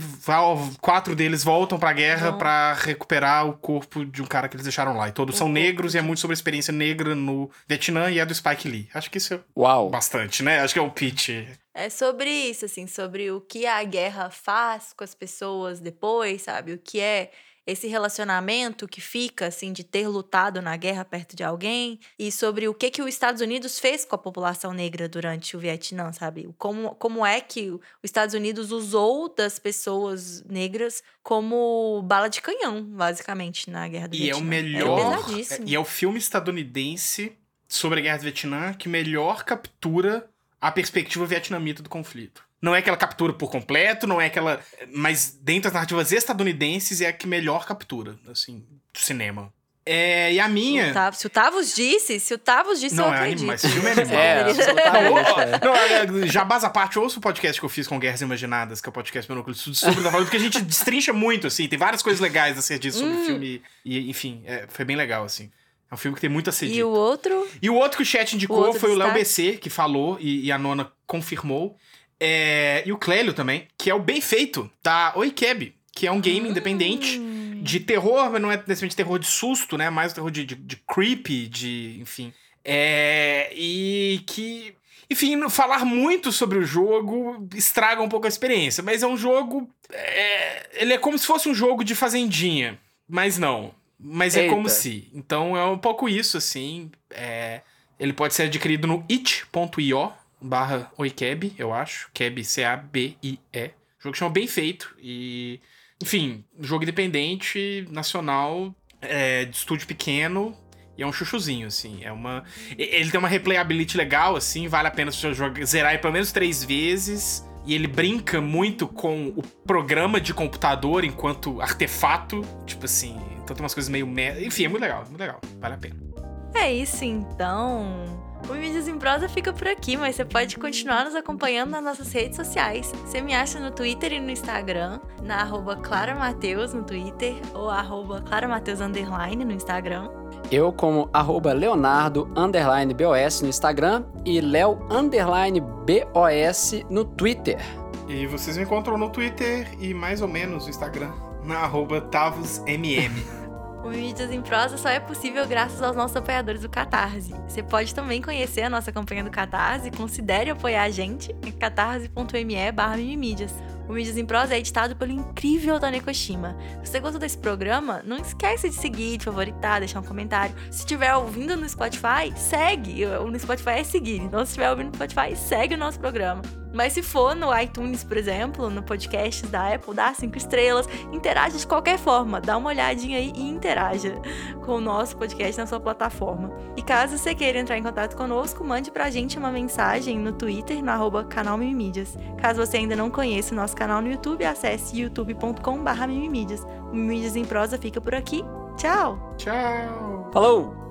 quatro deles voltam pra guerra pra recuperar o corpo de um cara que eles deixaram lá. E todos são negros e é muito sobre a experiência negra no Vietnã e é do Spike Lee. Acho que isso é Uau! bastante, né? Acho que é o pitch. É sobre isso, assim, sobre o que a guerra faz com as pessoas depois, sabe? O que é esse relacionamento que fica, assim, de ter lutado na guerra perto de alguém e sobre o que que os Estados Unidos fez com a população negra durante o Vietnã, sabe? Como, como é que os Estados Unidos usou das pessoas negras como bala de canhão, basicamente, na guerra do E é Vietnã. o melhor. É e é o filme estadunidense sobre a guerra do Vietnã que melhor captura a perspectiva vietnamita do conflito. Não é que ela captura por completo, não é que ela. Mas dentro das narrativas estadunidenses é a que melhor captura, assim, do cinema. É, e a O minha. Tav- Se o Tavos disse, se o Tavos disse, Não, eu é acredito. anima- mas filme é animal. É, absolutamente. é. Não, é, jabás à parte, ouça o podcast que eu fiz com Guerras Imaginadas, que é o podcast meu núcleo de estudo sobre da falando, porque a gente destrincha muito, assim, tem várias coisas legais a ser dito sobre o Hum. filme. E, enfim, é, foi bem legal, assim. É um filme que tem muito a ser E o outro, E o outro que o chat O indicou outro foi o Léo destaque? BC, que falou, e, e a nona confirmou. É, e o Clélio também, que é o Bem Feito, da Oikeb, que é um game independente Hum. de terror, mas não é necessariamente terror de susto, né? Mais terror de, de, de creepy, de. enfim. É, e que. Enfim, falar muito sobre o jogo estraga um pouco a experiência, mas é um jogo. é, ele é como se fosse um jogo de fazendinha, mas não. Mas é Eita. como se. Então é um pouco isso, assim. é, ele pode ser adquirido no it.io barra oikeb, eu acho. Keb, C-A-B-I-E. O jogo chama Bem Feito. E, enfim, jogo independente, nacional, é, de estúdio pequeno. E é um chuchuzinho, assim. É uma. Ele tem uma replayability legal, assim, vale a pena você jogar, zerar ele pelo menos três vezes. e ele brinca muito com o programa de computador enquanto artefato. Tipo assim, então tem umas coisas meio. Enfim, é muito legal, muito legal. Vale a pena. É isso então. O Mídias em Prosa fica por aqui, mas você pode continuar nos acompanhando nas nossas redes sociais. Você me acha no Twitter e no Instagram, na arroba Clara Mateus no Twitter ou arroba Clara Mateus underline no Instagram. Eu como arroba Leonardo underline BOS no Instagram e Leo underline BOS no Twitter. E vocês me encontram no Twitter e mais ou menos no Instagram, na arroba TavosMM. O Mídias em Prosa só é possível graças aos nossos apoiadores do Catarse. Você pode também conhecer a nossa campanha do Catarse, considere apoiar a gente em catarse.me barra. O Mídias em Prosa é editado pelo incrível Tony Koshima. Se você gostou desse programa, não esquece de seguir, de favoritar, deixar um comentário. Se estiver ouvindo no Spotify, segue. No Spotify é seguir. Então, se estiver ouvindo no Spotify, segue o nosso programa. Mas se for no iTunes, por exemplo, no podcast da Apple, dá cinco estrelas, interage de qualquer forma, dá uma olhadinha aí e interaja com o nosso podcast na sua plataforma. E caso você queira entrar em contato conosco, mande pra gente uma mensagem no Twitter, no arroba canal Mimimídias. Caso você ainda não conheça o nosso canal no YouTube, acesse youtube.com barra Mimimídias. O Mimimídias em Prosa fica por aqui. Tchau! Tchau! Falou!